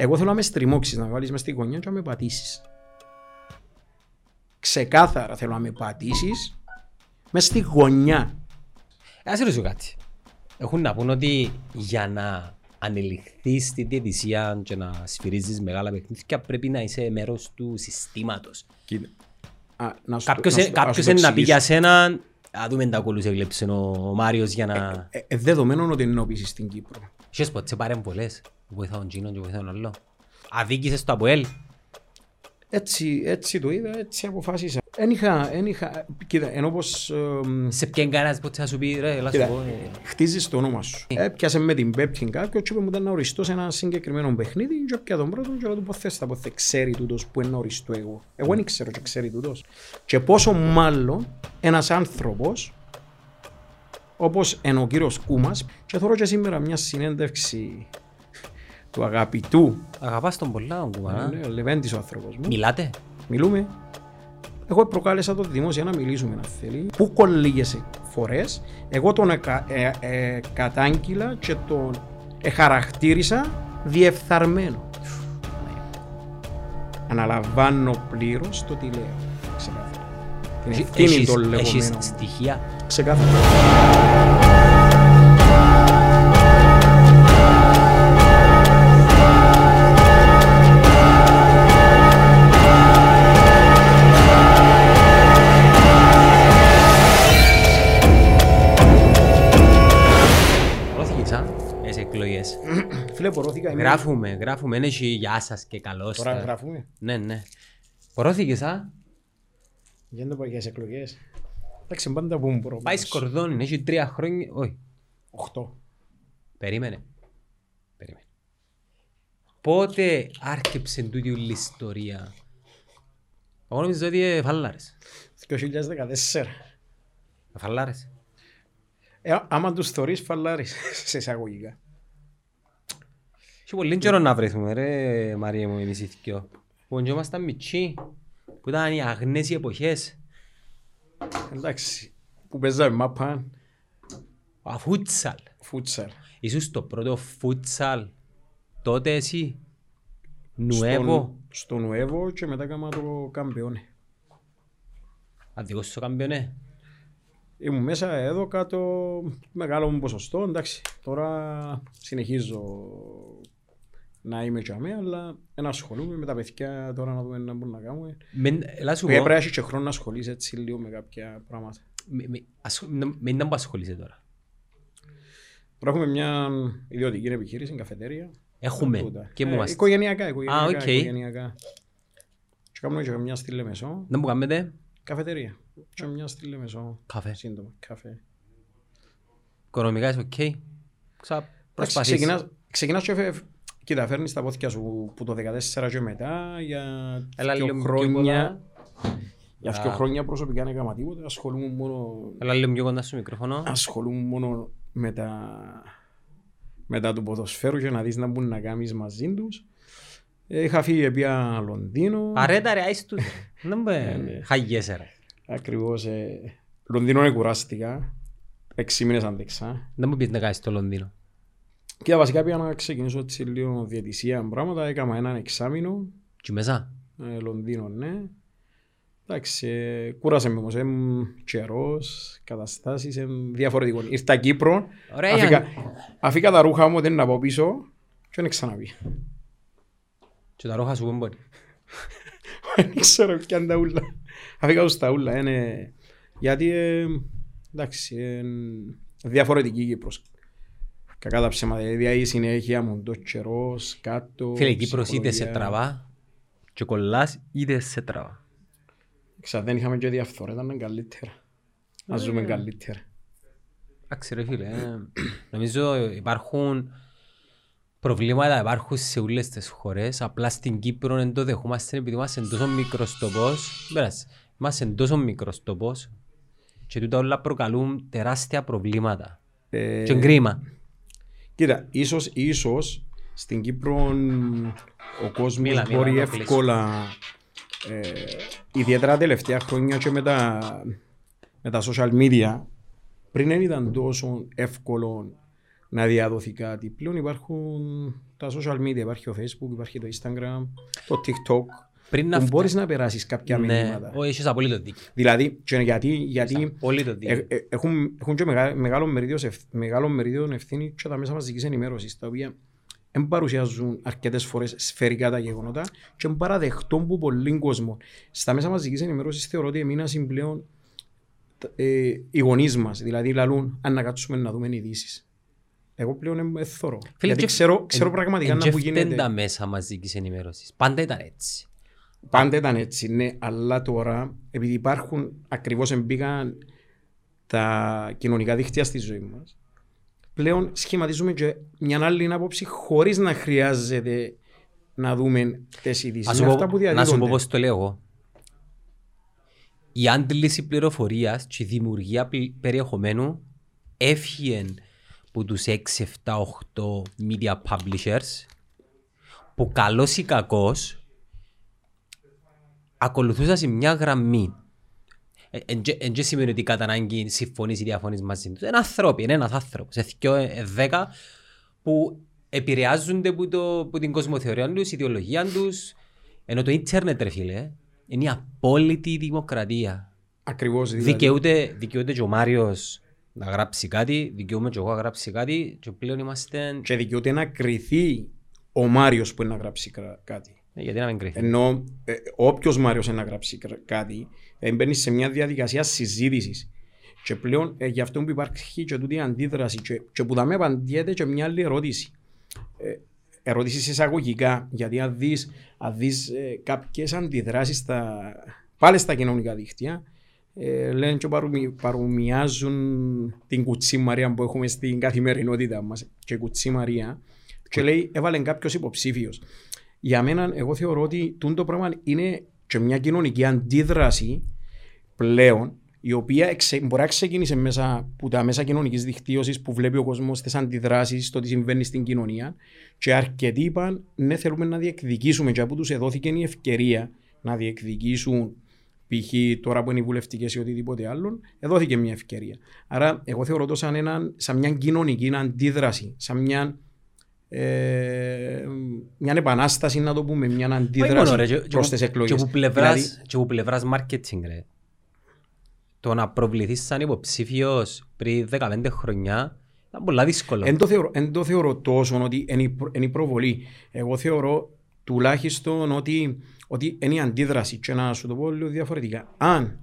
Εγώ θέλω να με στριμώξεις, να με βάλεις μες στη γωνιά και να με πατήσεις. Ξεκάθαρα θέλω να με πατήσεις μες στη γωνιά. Ε, Ας ρωτήσω κάτι. Έχουν να πούν ότι για να ανελιχθείς στη διαιτησία και να σφυρίζεις μεγάλα παιχνίδια πρέπει να είσαι μέρος του συστήματος. Κοίτα. Α, να σου το- Κάποιος, να ε- σου το- να κάποιος σου το είναι να πει για εξηγήσω. σένα Α δούμε τα κολούς έκλεψε ο Μάριος για να... Ε, ε, δεδομένων ότι ενώπιση στην Κύπρο. Είχες ποτέ παρεμβολές. Βοηθάω τον Τζίνον και βοηθάω τον άλλο. Αδίκησες το ΑΠΟΕΛ. Έτσι, έτσι το είδα, έτσι αποφάσισα. Εν είχα, εν είχα, κοίτα, ενώ πως εμ, Σε ποιον κανένας ποτέ θα σου πει ρε, έλα σου Κοίτα, πω. ε, χτίζεις το όνομα σου. Έπιασες με την πέπτη κάποιο και είπε μου ήταν να οριστώ σε ένα συγκεκριμένο παιχνίδι και έπια τον πρώτο και λέω του πως θες τα πως ξέρει τούτος που είναι να οριστώ εγώ. Εγώ δεν ξέρω και ξέρει τούτος. Και πόσο μάλλον ένας άνθρωπος όπως είναι ο κύριος Κούμας και θέλω και σήμερα μια συνέντευξη του αγαπητού Αγαπάς τον πολλά τον κουβανά. ναι, ο Λεβέντης ο άνθρωπος μου. Μιλάτε; Μιλούμε. Εγώ προκάλεσα το δημόσια να μιλήσουμε να θέλει. Πού κολλήγεσαι φορές. Εγώ τον εκα, ε, ε, κατάγγειλα και τον εχαρακτήρισα διεφθαρμένο. Αναλαμβάνω πλήρως το τι λέω. Ξεκάθαρα. Την ευθύνη Έχεις- των Έχεις λεγόμενων. στοιχεία; Ξεκάθαρα. Φίλε, πορώθηκα. είμαι- Γράφουμε, γράφουμε. Είναι και γεια σας και καλώς. Τώρα τα- γράφουμε. Ναι, ναι. Πορώθηκες, α; Για να το πω για τις εκλογές. Εντάξει, πάντα που μου μπορώ. Πάεις σκορδόνι, έχει τρία χρόνια. Όχι, Οχτώ. περίμενε. Περίμενε. Πότε άρκεψε τούτη όλη η ιστορία; Εγώ νομίζω ότι ε, φαλάρες. 2014. Φαλάρες. Ε, άμα τους θωρείς φαλάρεις σε εισαγωγικά. Έχει πολύ καιρό να βρεθούμε ρε Μαρία μου εμείς οι δυο. Που ήμασταν μητσί. Που ήταν οι αγνές οι εποχές. Εντάξει, που παίζαμε μάπα, Α, φούτσαλ. φούτσαλ. Ήσουν το πρώτο φούτσαλ τότε εσύ. Νουέβο. Στο Νουέβο και μετά κάμα το καμπιόνε. Αδικός στο καμπιονέ. Ήμουν μέσα εδώ κάτω μεγάλο μου ποσοστό, εντάξει. Τώρα συνεχίζω να είμαι και αμέ, αλλά να ασχολούμαι με τα παιδιά τώρα να δούμε να μπορούμε να κάνουμε. Μεν- Έλα σου Πρέπει πω. να έχεις και χρόνο να ασχολείσαι έτσι λίγο με κάποια πράγματα. με- με- ασχολ- να- Με να που ασχολείσαι τώρα. Τώρα έχουμε μια ιδιωτική επιχείρηση, καφετέρια. Έχουμε. Τούτα. Και Ε, μου είμαστε. Οικογενειακά, οικογενειακά, οκ. οικογενειακά. Και κάνουμε και μια στη Λεμεσό, Δεν μου κάνετε. καφετέρια. Και μια στη Λεμεσό, Καφέ. σύντομα, καφέ. Οικονομικά είσαι οκ. Ξα Εντάξει, προσπαθείς. Ξεκινάς, ξεκινάς και φε- κοίτα, φέρνεις τα πόθηκια σου που το 14 και μετά για Έλα δύο λίγο πιο χρόνια. πολλά. Για δύο χρόνια προσωπικά δεν έκανα τίποτα, ασχολούμαι μόνο, Έλα λίγο πιο κοντά στο μικρόφωνο. ασχολούμαι μόνο με τα, με τα του ποδοσφαίρου και να δεις να μπουν να κάνεις μαζί τους. Ε, Είχα φύγει πια Λονδίνο. Παρέτα ρε, άις τους. Δεν ναι. με χαγιέσαι ρε. Ακριβώς. Ε, Λονδίνο είναι κουράστηκα. Έξι μήνες αντέξα. Δεν μου πεις να κάνεις στο Λονδίνο. Και βασικά πήγα να ξεκινήσω έτσι λίγο διαιτησία πράγματα. Έκανα έναν εξάμεινο. Και μέσα. Ε, Λονδίνο, ναι. Εντάξει, ε, κούρασε με όμως. Είμαι καιρός, καταστάσεις, είναι διαφορετικό. Ήρθα Κύπρο, Ωραία, αφήκα, Ιαν. αφήκα τα ρούχα μου, δεν να πάω πίσω και δεν ξαναπεί. Και τα ρόχα σου πού μπορεί. Δεν ξέρω ποια είναι τα ούλα. Αφήκα τους τα ούλα. Είναι... Γιατί, ε, εντάξει, ε, διαφορετική η Κύπρος. Κακά τα ψέματα. Δηλαδή η συνέχεια μου, το καιρός, κάτω, Φίλε, η Κύπρος είτε σε ψυχολογία. τραβά και κολλάς είτε σε τραβά. Ξα, δεν είχαμε και διαφθορά, ήταν καλύτερα. Να ζούμε καλύτερα. Εντάξει ρε φίλε, ε, νομίζω υπάρχουν προβλήματα υπάρχουν σε όλες τις χώρες. Απλά στην Κύπρο δεν το δεχόμαστε επειδή είμαστε τόσο μικρός τοπός. Πέρασε. Είμαστε τόσο μικρός τοπός και τούτα όλα προκαλούν τεράστια προβλήματα. Ε, Και είναι κρίμα. Κοίτα, ίσως, ίσως στην Κύπρο μ, ο κόσμος Μίλα, μίλα, μπορεί να το κλείσω. εύκολα, ε, ιδιαίτερα τα τελευταία χρόνια και με τα, με τα social media, πριν δεν ήταν τόσο εύκολο να διαδοθεί κάτι. Πλέον υπάρχουν τα social media, υπάρχει ο facebook, υπάρχει το instagram, το tiktok, Πριν που να μπορείς να περάσεις κάποια Ναι, μηνύματα. όχι, έχεις απολύτω δίκιο. Δηλαδή, και γιατί, γιατί Έχεις απολύτω ε, δίκιο. ε, έχουν, έχουν και μεγά- μεγάλο μερίδιος, σε- μεγάλο μερίδιο ευθύνη και τα μέσα μαζικής ενημέρωσης, τα οποία δεν παρουσιάζουν αρκετές φορές σφαιρικά τα γεγονότα και είναι παραδεχτό που πολλοί κόσμο. Στα μέσα μαζικής ενημέρωσης θεωρώ ότι εμείναν πλέον ε, οι γονείς μας, δηλαδή λαλούν αν να κάτσουμε να δούμε ειδήσεις. Εγώ πλέον δεν θωρώ. Φίλε, Γιατί και- ξέρω, ξέρω εν- πραγματικά εν να που και γίνεται. φταίνε τα μέσα μαζικής ενημέρωσης. Πάντα ήταν έτσι. Πάντα ήταν έτσι, ναι, αλλά τώρα, επειδή υπάρχουν, ακριβώς εμπήκαν τα κοινωνικά δίκτυα στη ζωή μας, πλέον σχηματίζουμε και μια άλλη άποψη χωρίς να χρειάζεται να δούμε τις ειδήσεις. Ας σου Είναι πω- αυτά που Να σου πω διαδίδονται. πώς το λέω εγώ. Η άντληση πληροφορίας και η δημιουργία πλη- περιεχομένου έφυγε από τους 6, 7, 8 media publishers που καλός ή κακός ακολουθούσαν σε μια γραμμή. Εν και σημαίνει ότι κατά ανάγκη συμφωνείς ή διαφωνείς μαζί τους. Είναι άνθρωποι, είναι ένας άνθρωπος. Είναι δυο, ε, δέκα που επηρεάζονται από, το, από την κοσμοθεωρία τους, ιδεολογία τους. Ενώ το ίντερνετ ρε φίλε, είναι η απόλυτη δημοκρατία. Ακριβώς, δηλαδή. Δικαιούται, δικαιούται και ο Μάριος να γράψει κάτι, δικαιούμαι και εγώ να γράψει κάτι και πλέον είμαστε... Και δικαιούται να κριθεί ο Μάριος που είναι να γράψει κρα- κάτι. Ε, γιατί να μην κρυθεί; Ενώ ε, όποιος Μάριος είναι να γράψει κρα- κάτι, ε, μπαίνει σε μια διαδικασία συζήτησης. Και πλέον ε, γι' αυτό που υπάρχει και τούτη η αντίδραση και, και που θα με απαντιέται και μια άλλη ερώτηση. Ε, ερώτηση εισαγωγικά, γιατί αν δεις, αν δεις ε, κάποιες αντιδράσεις στα, πάλι στα κοινωνικά δίκτυα, ε, λένε και παρομοι, παρομοιάζουν την κουτσή Μαρία που έχουμε στην καθημερινότητα μας και η κουτσή Μαρία και λέει έβαλε κάποιος υποψήφιος. Για μένα εγώ θεωρώ ότι τούτο το πράγμα είναι και μια κοινωνική αντίδραση πλέον η οποία εξε, μπορεί να ξεκίνησε μέσα από τα μέσα κοινωνικής δικτύωσης που βλέπει ο κόσμος τις αντιδράσεις, το τι συμβαίνει στην κοινωνία και αρκετοί είπαν ναι θέλουμε να διεκδικήσουμε και από τους εδόθηκε η ευκαιρία να διεκδικήσουν π.χ. τώρα που είναι οι βουλευτικές ή οτιδήποτε άλλο, εδόθηκε μια ευκαιρία. Άρα εγώ θεωρώ το σαν, έναν, σαν μια κοινωνική αντίδραση, σαν μια, ε, μια επανάσταση να το πούμε, μια Όχι αντίδραση μόνο, ρε, και- προς και τις που- εκλογές. Και που πλευράς, Δηλαδή, και που πλευράς marketing ρε. Το να προβληθείς σαν υποψήφιος πριν 15 χρονιά ήταν πολλά δύσκολο. Εν το θεωρώ, εν το θεωρώ τόσο ότι είναι η προ- είναι η προβολή. Εγώ θεωρώ τουλάχιστον ότι, ότι είναι η αντίδραση. Και να σου το πω λίγο διαφορετικά. Αν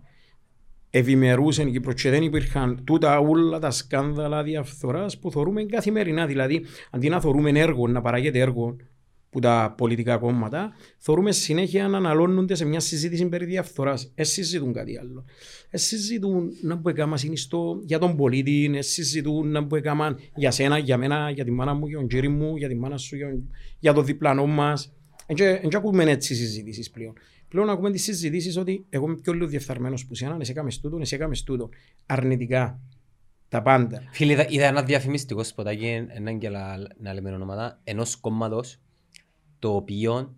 ευημερούσαν η Κύπρος και δεν υπήρχαν τούτα όλα τα σκάνδαλα διαφθοράς που θεωρούμε καθημερινά. Δηλαδή, αντί να θεωρούμε έργο, να παράγεται έργο που τα πολιτικά κόμματα, θεωρούμε συνέχεια να αναλώνονται σε μια συζήτηση περί διαφθοράς. Ε, συζητούν κάτι άλλο. Ε, συζητούν να που έκαμα συνιστό για τον πολίτη, ε, συζητούν να που έκαμα για σένα, για μένα, για τη μάνα μου, για τον τζίρι μου, για τη μάνα σου, για, για το διπλανό μας. Δεν ακούμε έτσι συζητήσεις πλέον. Πλέον ακούμε τις συζητήσεις ότι εγώ είμαι πιο λίγο διεφθαρμένος που σένα, εσύ έκαμες τούτο, εσύ έκαμες τούτο. Αρνητικά. Τα πάντα. Φίλε, είδα, είδα ένα διαφημιστικό σποτάκι, έναν και λα- να λέμε ονόματα, ενός κόμματος, το οποίο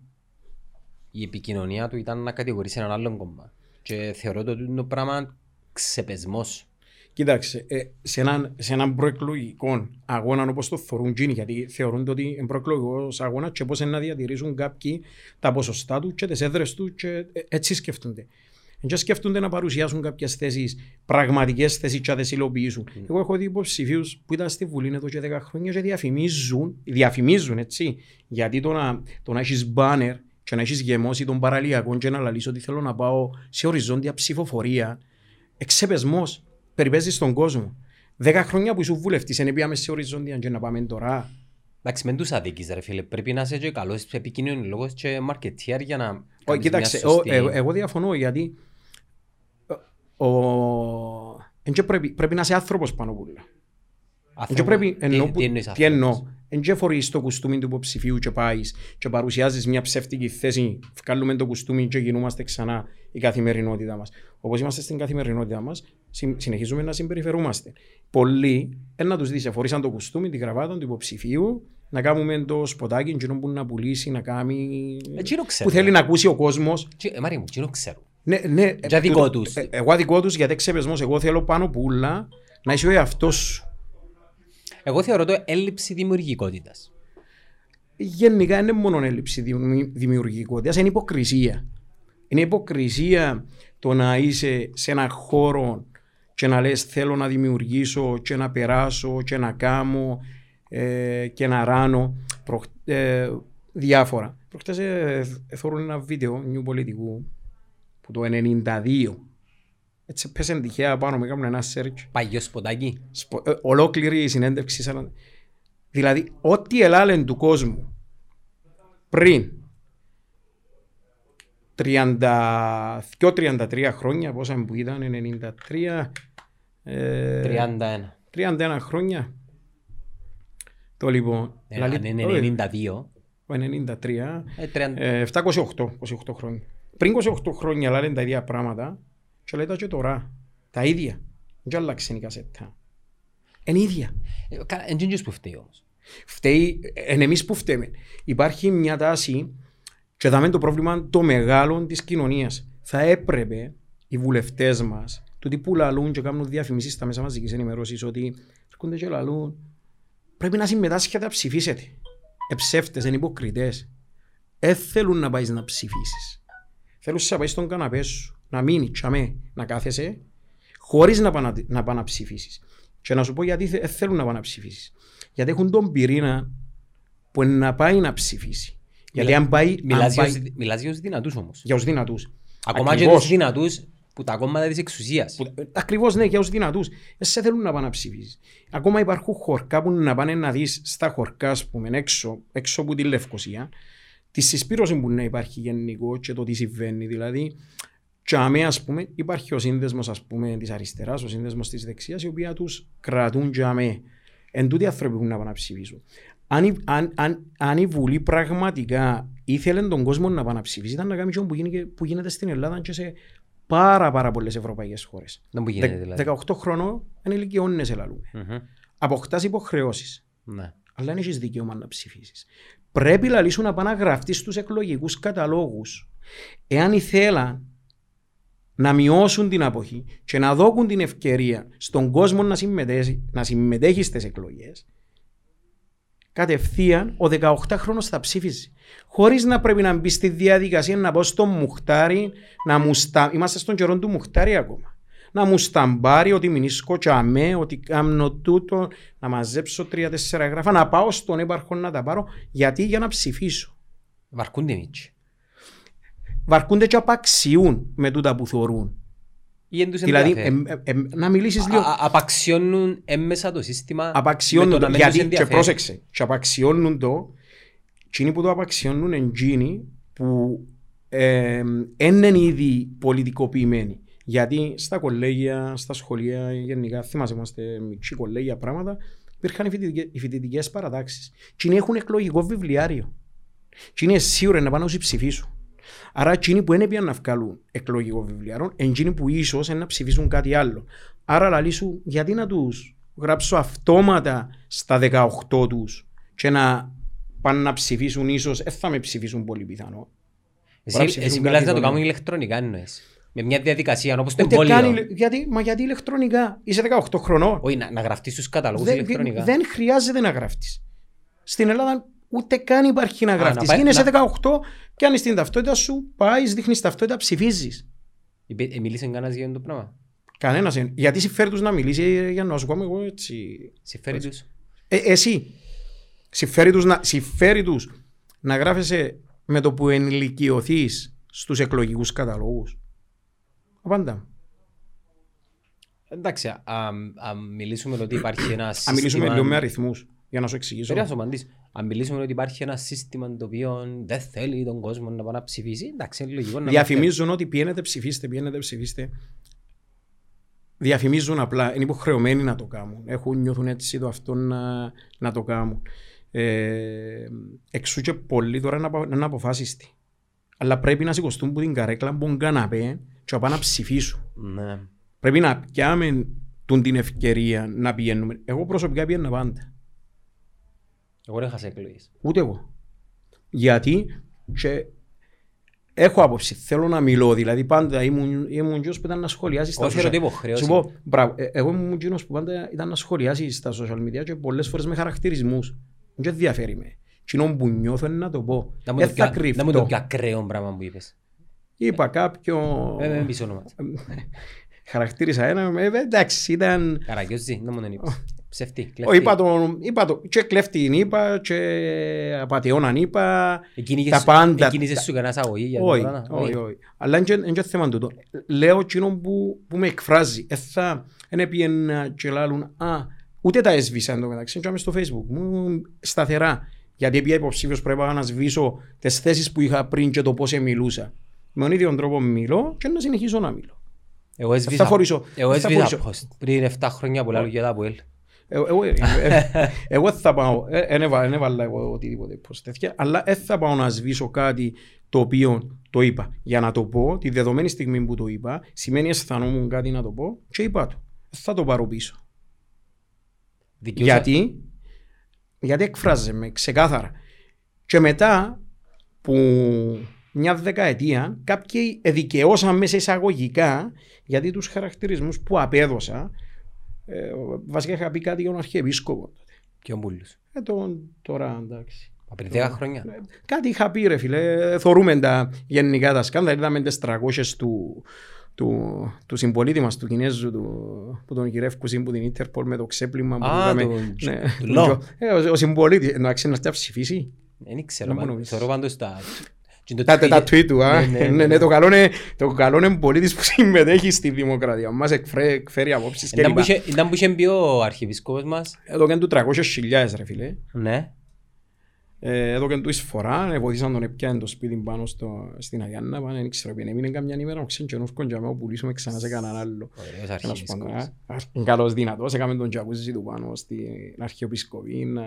η επικοινωνία του ήταν να κατηγορήσει έναν άλλον κόμμα. Και θεωρώ ότι είναι το πράγμα ξεπεσμός. Κοίταξε, ε, σε, έναν, σε έναν προεκλογικό αγώνα όπως το θεωρούν εκείνοι, γιατί θεωρούν ότι είναι προεκλογικός αγώνας και πώς είναι να διατηρήσουν κάποιοι τα ποσοστά τους και τις έδρες τους και ε, έτσι σκέφτονται. Και σκέφτονται να παρουσιάσουν κάποιες θέσεις, πραγματικές θέσεις και να τις υλοποιήσουν. Εγώ έχω δει υποψηφίους που ήταν στη Βουλή εδώ και 10 χρόνια και διαφημίζουν, διαφημίζουν έτσι, γιατί το να, το να έχεις μπάνερ και να έχεις γεμώσει τον παραλιακό και να λαλείς ότι θέλω να πάω σε οριζόντια ψηφοφορία, εξεπεσμός, περιπέζεις στον κόσμο. Δέκα χρόνια που ήσουν βουλευτής, δεν πήγαμε σε οριζόντια και να πάμε τώρα. Εντάξει, μεν τους αδίκεις ρε φίλε. Πρέπει να είσαι και καλός επικοινωνιολόγος και marketeer για να Όχι, κάνεις κοίταξε, μια σωστή- ο- εγώ, εγώ διαφωνώ γιατί ο, ο, εν και πρέπει, πρέπει να είσαι άνθρωπος πάνω που όλα. Εν και άνθρωπο. πρέπει, Τι- εννοώ, τι που- εννοείς τι άνθρωπος; εννοώ. Εν και φορείς το κουστούμι του υποψηφίου και πάεις και παρουσιάζεις μια ψεύτικη θέση, βγάλουμε το κουστούμι και γινούμαστε ξανά η καθημερινότητά μας. Όπως είμαστε στην καθημερινότητά μας, συ- συνεχίζουμε να συμπεριφερούμαστε. Πολλοί, ένα τους δεις, εφορήσαν το κουστούμι, την κραβάτα του υποψηφίου, να κάνουμε το σποτάκι, εκείνο που να πουλήσει, να κάνει... Εκείνο ξέρω. που θέλει να ακούσει ο κόσμος. Τι- ε, Μάρια μου, τι ξέρω. Ναι, ναι. Για δικό τούτο- τους. ε, εγώ δικό τους γιατί ξεπεσμός. Εγώ θέλω πάνω που ούλα να είσαι ο εαυτός σου. Εγώ θεωρώ το έλλειψη δημιουργικότητας. Γενικά δεν είναι μόνο έλλειψη δημι- δημιουργικότητας, είναι υποκρισία. Είναι υποκρισία το να είσαι σε ένα χώρο και να λες θέλω να δημιουργήσω και να περάσω και να κάνω ε, και να ράνω Προχ- ε, διάφορα. Προχτές ε, ε, ένα βίντεο νιου πολιτικού που το 92 έτσι πέσε τυχαία πάνω με έκαναν ένα search Παγιός σποτάκι. Σπο- ε, ολόκληρη η συνέντευξη σαν... Δηλαδή, ό,τι ελάλεν του κόσμου πριν 32-33 χρόνια, πόσα που ήταν, 93, ε, 31. 31 χρόνια. Το λοιπόν, Ε, λαλεί- Αν είναι όχι, 92. ο 93, ε, 30. ε, 728, 28 χρόνια. Πριν 28 χρόνια λένε τα ίδια πράγματα και λέει τα και τώρα. Τα ίδια. Δεν άλλαξε η κασέτα. Είναι ίδια. Ε, καλά, Εν τζίντζος που φταίει όμως. Φταίει, εν εμείς που φταίμε. Υπάρχει μια τάση και δάμε το πρόβλημα το μεγάλο της κοινωνίας. Θα έπρεπε οι βουλευτές μας, τούτοι που λαλούν και κάνουν διαφημίσεις στα μέσα μαζικής ενημερώσεις ότι έρχονται και λαλούν πρέπει να συμμετάσχετε να ψηφίσετε. Εψεύτες, είναι υποκριτές. Δεν θέλουν να πάεις να ψηφίσεις. Θέλουν να πάεις στον καναπέ σου, να μείνει τσαμέ, να κάθεσαι, χωρίς να πάει να, να, πάει να ψηφίσεις. Και να σου πω γιατί δεν θέλουν να πάει να ψηφίσεις. Γιατί έχουν τον πυρήνα που είναι να πάει να ψηφίσει. Γιατί αν πάει, αν Μιλάς για πάει τους- Μιλάς για τους δυνατούς όμως. για τους δυνατούς. Ακόμα και Ακριβώς. τους δυνατούς που τα κόμματα της εξουσίας. Που- Ακριβώς ναι, για τους δυνατούς. Δεν σε θέλουν να πάνε να ψηφίσεις. Ακόμα υπάρχουν χωρκά που να πάνε να δεις στα χωρκά, ας πούμε, έξω, έξω από τη Λευκοσία, τη συσπήρωση που να υπάρχει γενικό και το τι συμβαίνει. Δηλαδή, και αμέ, ας πούμε, υπάρχει ο σύνδεσμος ας πούμε, της αριστεράς, ο σύνδεσμος της δεξιάς, οι οποίοι τους κρατούν και αμέ. Εν τούτοι άνθρωποι που να πάνε να ψηφίσουν. Αν, η- αν, αν, αν η Βουλή πραγματικά ήθελε τον κόσμο να πάει να ψηφίσει, ήταν να κάνει αυτό που, γίνεται- που γίνεται στην Ελλάδα και σε πάρα πάρα πολλές ευρωπαϊκές χώρες. Δεν που γίνεται Δε- δηλαδή. 18 χρονών ενηλικιώνεσαι λαλούμε. Μμμ. Αποκτάς υποχρεώσεις. Ναι. Αλλά δεν έχεις δικαίωμα να ψηφίσεις. Πρέπει λαλή σου να πάει να γραφτείς στους εκλογικούς καταλόγους. Εάν ήθελαν να μειώσουν την αποχή και να δώκουν την ευκαιρία στον κόσμο να συμμετέχει, να συμμετέχει στις εκλογές, κατευθείαν ο 18χρονος θα ψήφιζε. Χωρίς να πρέπει να μπει στη διαδικασία να πω στο Μουχτάρι, να μου στα... είμαστε στον καιρό του Μουχτάρι ακόμα. Να μου σταμπάρει ότι μηνίσκω τσαμέ, ότι κάνω τούτο, να μαζέψω τρία-τέσσερα γράφα, να πάω στον έπαρχο να τα πάρω, γιατί για να ψηφίσω. Βαρκούνται μίτσι. Βαρκούνται και απαξιούν με τούτα που θεωρούν. Ή εν τους Δηλαδή, ενδιαφέρει. εμ- εμ- εμ- να μιλήσεις λίγο. Α- α- Απαξιώνουν έμμεσα το σύστημα με απαξιώνουν το το, να μην τους γιατί και ενδιαφέρει. πρόσεξε, και απαξιώνουν το, εκείνοι που το απαξιώνουν είναι εκείνοι που δεν είναι ήδη πολιτικοποιημένοι. Γιατί στα κολέγια, στα σχολεία, γενικά, θυμάσαι, είμαστε μικροί κολέγια πράγματα, υπήρχαν οι φοιτητικές- οι φοιτητικές παρατάξεις. Εκείνοι έχουν εκλογικό βιβλιάριο. Εκείνοι είναι σίγουρα να πάνε να τους ψηφίσουν. Άρα εκείνοι που δεν έπιαν να βγάλουν εκλογικό βιβλιάριο, εκείνοι που ίσως είναι να ψηφίσουν κάτι άλλο. Άρα λαλή σου, γιατί να τους γράψω αυτόματα στα 18 τους και να πάνε να ψηφίσουν ίσως, δεν θα με ψηφίσουν πολύ πιθανό. Μπορεί να Εσύ, ψηφίσουν εσύ κάτι μιλάς να το δόλο. κάνουν ηλεκτρονικά εννοείς. Με μια διαδικασία όπως το Ούτε καν, εμβόλιο. ηλε- γιατί, μα γιατί ηλεκτρονικά, είσαι 18 χρονών. Όχι, να, να γραφτείς στους καταλόγους Δεν, ηλεκτρονικά. δεν χρειάζεται να γράφτεις. Στην Ελλάδα ούτε καν υπάρχει να γράφτεις. να πάει- Γίνεσαι να- 18 και αν την ταυτότητα σου, πάεις, δείχνεις ταυτότητα, ψηφίζεις. Είπε- ε, Μίλησε κανένας για αυτό το πράγμα; Κανένας. δεν- Γιατί συμφέρει τους να μιλήσει ε, για να σου κάνω εγώ έτσι. Συμφέρει τους. Ε, εσύ. Συμφέρει τους, να, συμφέρει τους να γράφεσαι με το που ενηλικιωθείς στους εκλογικούς καταλόγους; Απάντα. Εντάξει, αν μιλήσουμε ότι υπάρχει ένα σύστημα... Αν μιλήσουμε λίγο με αριθμούς για να σου εξηγήσω. Περίμενα να σου απαντήσω. Αν μιλήσουμε ότι υπάρχει ένα σύστημα το οποίο δεν θέλει τον κόσμο να πάει να ψηφίσει, εντάξει, είναι λογικό να μην Διαφημίζουν ότι πιένετε ψηφίστε, πιένετε ψηφίστε. Διαφημίζουν απλά, είναι υποχρεωμένοι να το κάνουν. Έχουν, νιώθουν έτσι το αυτό να, να το κάνουν. Ε, εξού και πολλοί τώρα να, να είναι αποφάσιστοι. Αλλά πρέπει να σηκωστούν που την καρέκλα που τον καναπέ και να πάνε να ψηφίσουν. θέλει. Ναι. Πρέπει να πιάμε τον την ευκαιρία να πηγαίνουμε. Εγώ προσωπικά πήγαινα πάντα. Εγώ δεν έχασα εκλογές. Ούτε εγώ. Γιατί και έχω άποψη, θέλω να μιλώ, δηλαδή πάντα ήμουν, ήμουν γιος που ήταν να σχολιάσεις στα Όχι social- ρωτή υποχρέωση. Σου πω, μπράβο, ε, εγώ ήμουν εκείνος που πάντα ήταν να σχολιάσεις στα social media και πολλές φορές με χαρακτηρισμούς. Δεν ενδιαφέρει με. Εκείνο που νιώθω είναι να το πω. Να μου Δεν το θα πιο- να μου το κρυφτώ. πιο ακραίο πράγμα που είπες. Είπα κάποιο... Ε, με πεις ονόματα. Χαρακτήρισα ένα, ε, εντάξει, ήταν... Καραγιώζη, να μου τον είπες. Ψεύτη, Ω, κλέφτη. είπα το, είπα το, και κλέφτη είπα, και απατεώναν είπα, Εκκίνηκες τα σου- πάντα. εκκίνησες σου κανένας αγωγή για την Όχι, ώρα, να- όχι, όχι. Αλλά είναι και θέμα τούτο. Λέω εκείνο που, που με εκφράζει. Ε, θα δεν πήγαινα και λάλλουν, α, ούτε τα έσβησα εν τω μεταξύ, και στο facebook μου σταθερά. Γιατί επειδή υποψήφιος πρέπει να σβήσω τις θέσεις που είχα πριν και το πώς μιλούσα. Με τον ίδιο τρόπο μιλώ και να συνεχίσω να μιλώ. Εγώ έσβησα- χωρίσω. Εγώ Δεν θα έσβησα χωρίσω. post πριν 7 χρόνια που λέω για τα Αποέλ. Ε, Εγώ, ε, ε, εγώ θα πάω, δεν έβαλα εγώ οτιδήποτε πως τέτοια, αλλά δεν θα πάω να σβήσω κάτι το οποίο το είπα. Για να το πω, τη δεδομένη στιγμή που το είπα, σημαίνει αισθανόμουν κάτι να το πω και είπα το. Δεν θα το πάρω πίσω. Δικαιούσα- Γιατί, γιατί εκφράζομαι ξεκάθαρα. Και μετά που μια δεκαετία κάποιοι δικαιώσαν μέσα εισαγωγικά γιατί τους χαρακτηρισμούς που απέδωσα ε, βασικά είχα πει κάτι για τον Αρχιεπίσκοπο. Ποιον πουλούς. Ε, τον, τώρα εντάξει. Μα Πριν 10 χρόνια. Ε, Κάτι είχα πει ρε φίλε, θωρούμε τα γενικά τα σκάνδαλα, είδαμε τις 300 του, του, του συμπολίτη μας, του Κινέζου, του, που τον γυρεύκουσαν που την Ιντερπολ με το ξέπλυμα που Α, είδαμε. τον- Ναι, τον τον Λο. Τζο- ε, ο, ο συμπολίτης, εντάξει να έρθει να ψηφίσει. Δεν ξέρω. Να μα- μου νομίζεις. Θεωρώ πάντως τα... και το Τα, τα, τα tweet- tweet του, α. Ναι, ναι, Ναι, ναι. ναι, το καλό είναι, το καλό είναι πολίτης που συμμετέχει στη δημοκρατία. Μας εκφρέ- εκφέρει απόψεις και Ήταν που λοιπά. είχε- Ήταν που είχε μπει ο αρχιεπίσκοπος μας. Εδώ και του 300.000 ρε φίλε. Ναι. Ε, Εδώ και του εισφορά, ε, βοηθήσαν τον έπιανε το σπίτι πάνω στο, στην Αγιάννα, πάνε, δεν ξέρω, ποιον έμεινε καμιά ημέρα, ξέρουν και νούσκον για μένα, πουλήσουμε ξανά σε κανέναν άλλο. Ωραίος Τέλος πάντων, αρχιεπίσκοπος. α, α, καλός δυνατός, έκαμε τον τζακούζι του πάνω στην αρχιεπισκοπή. να-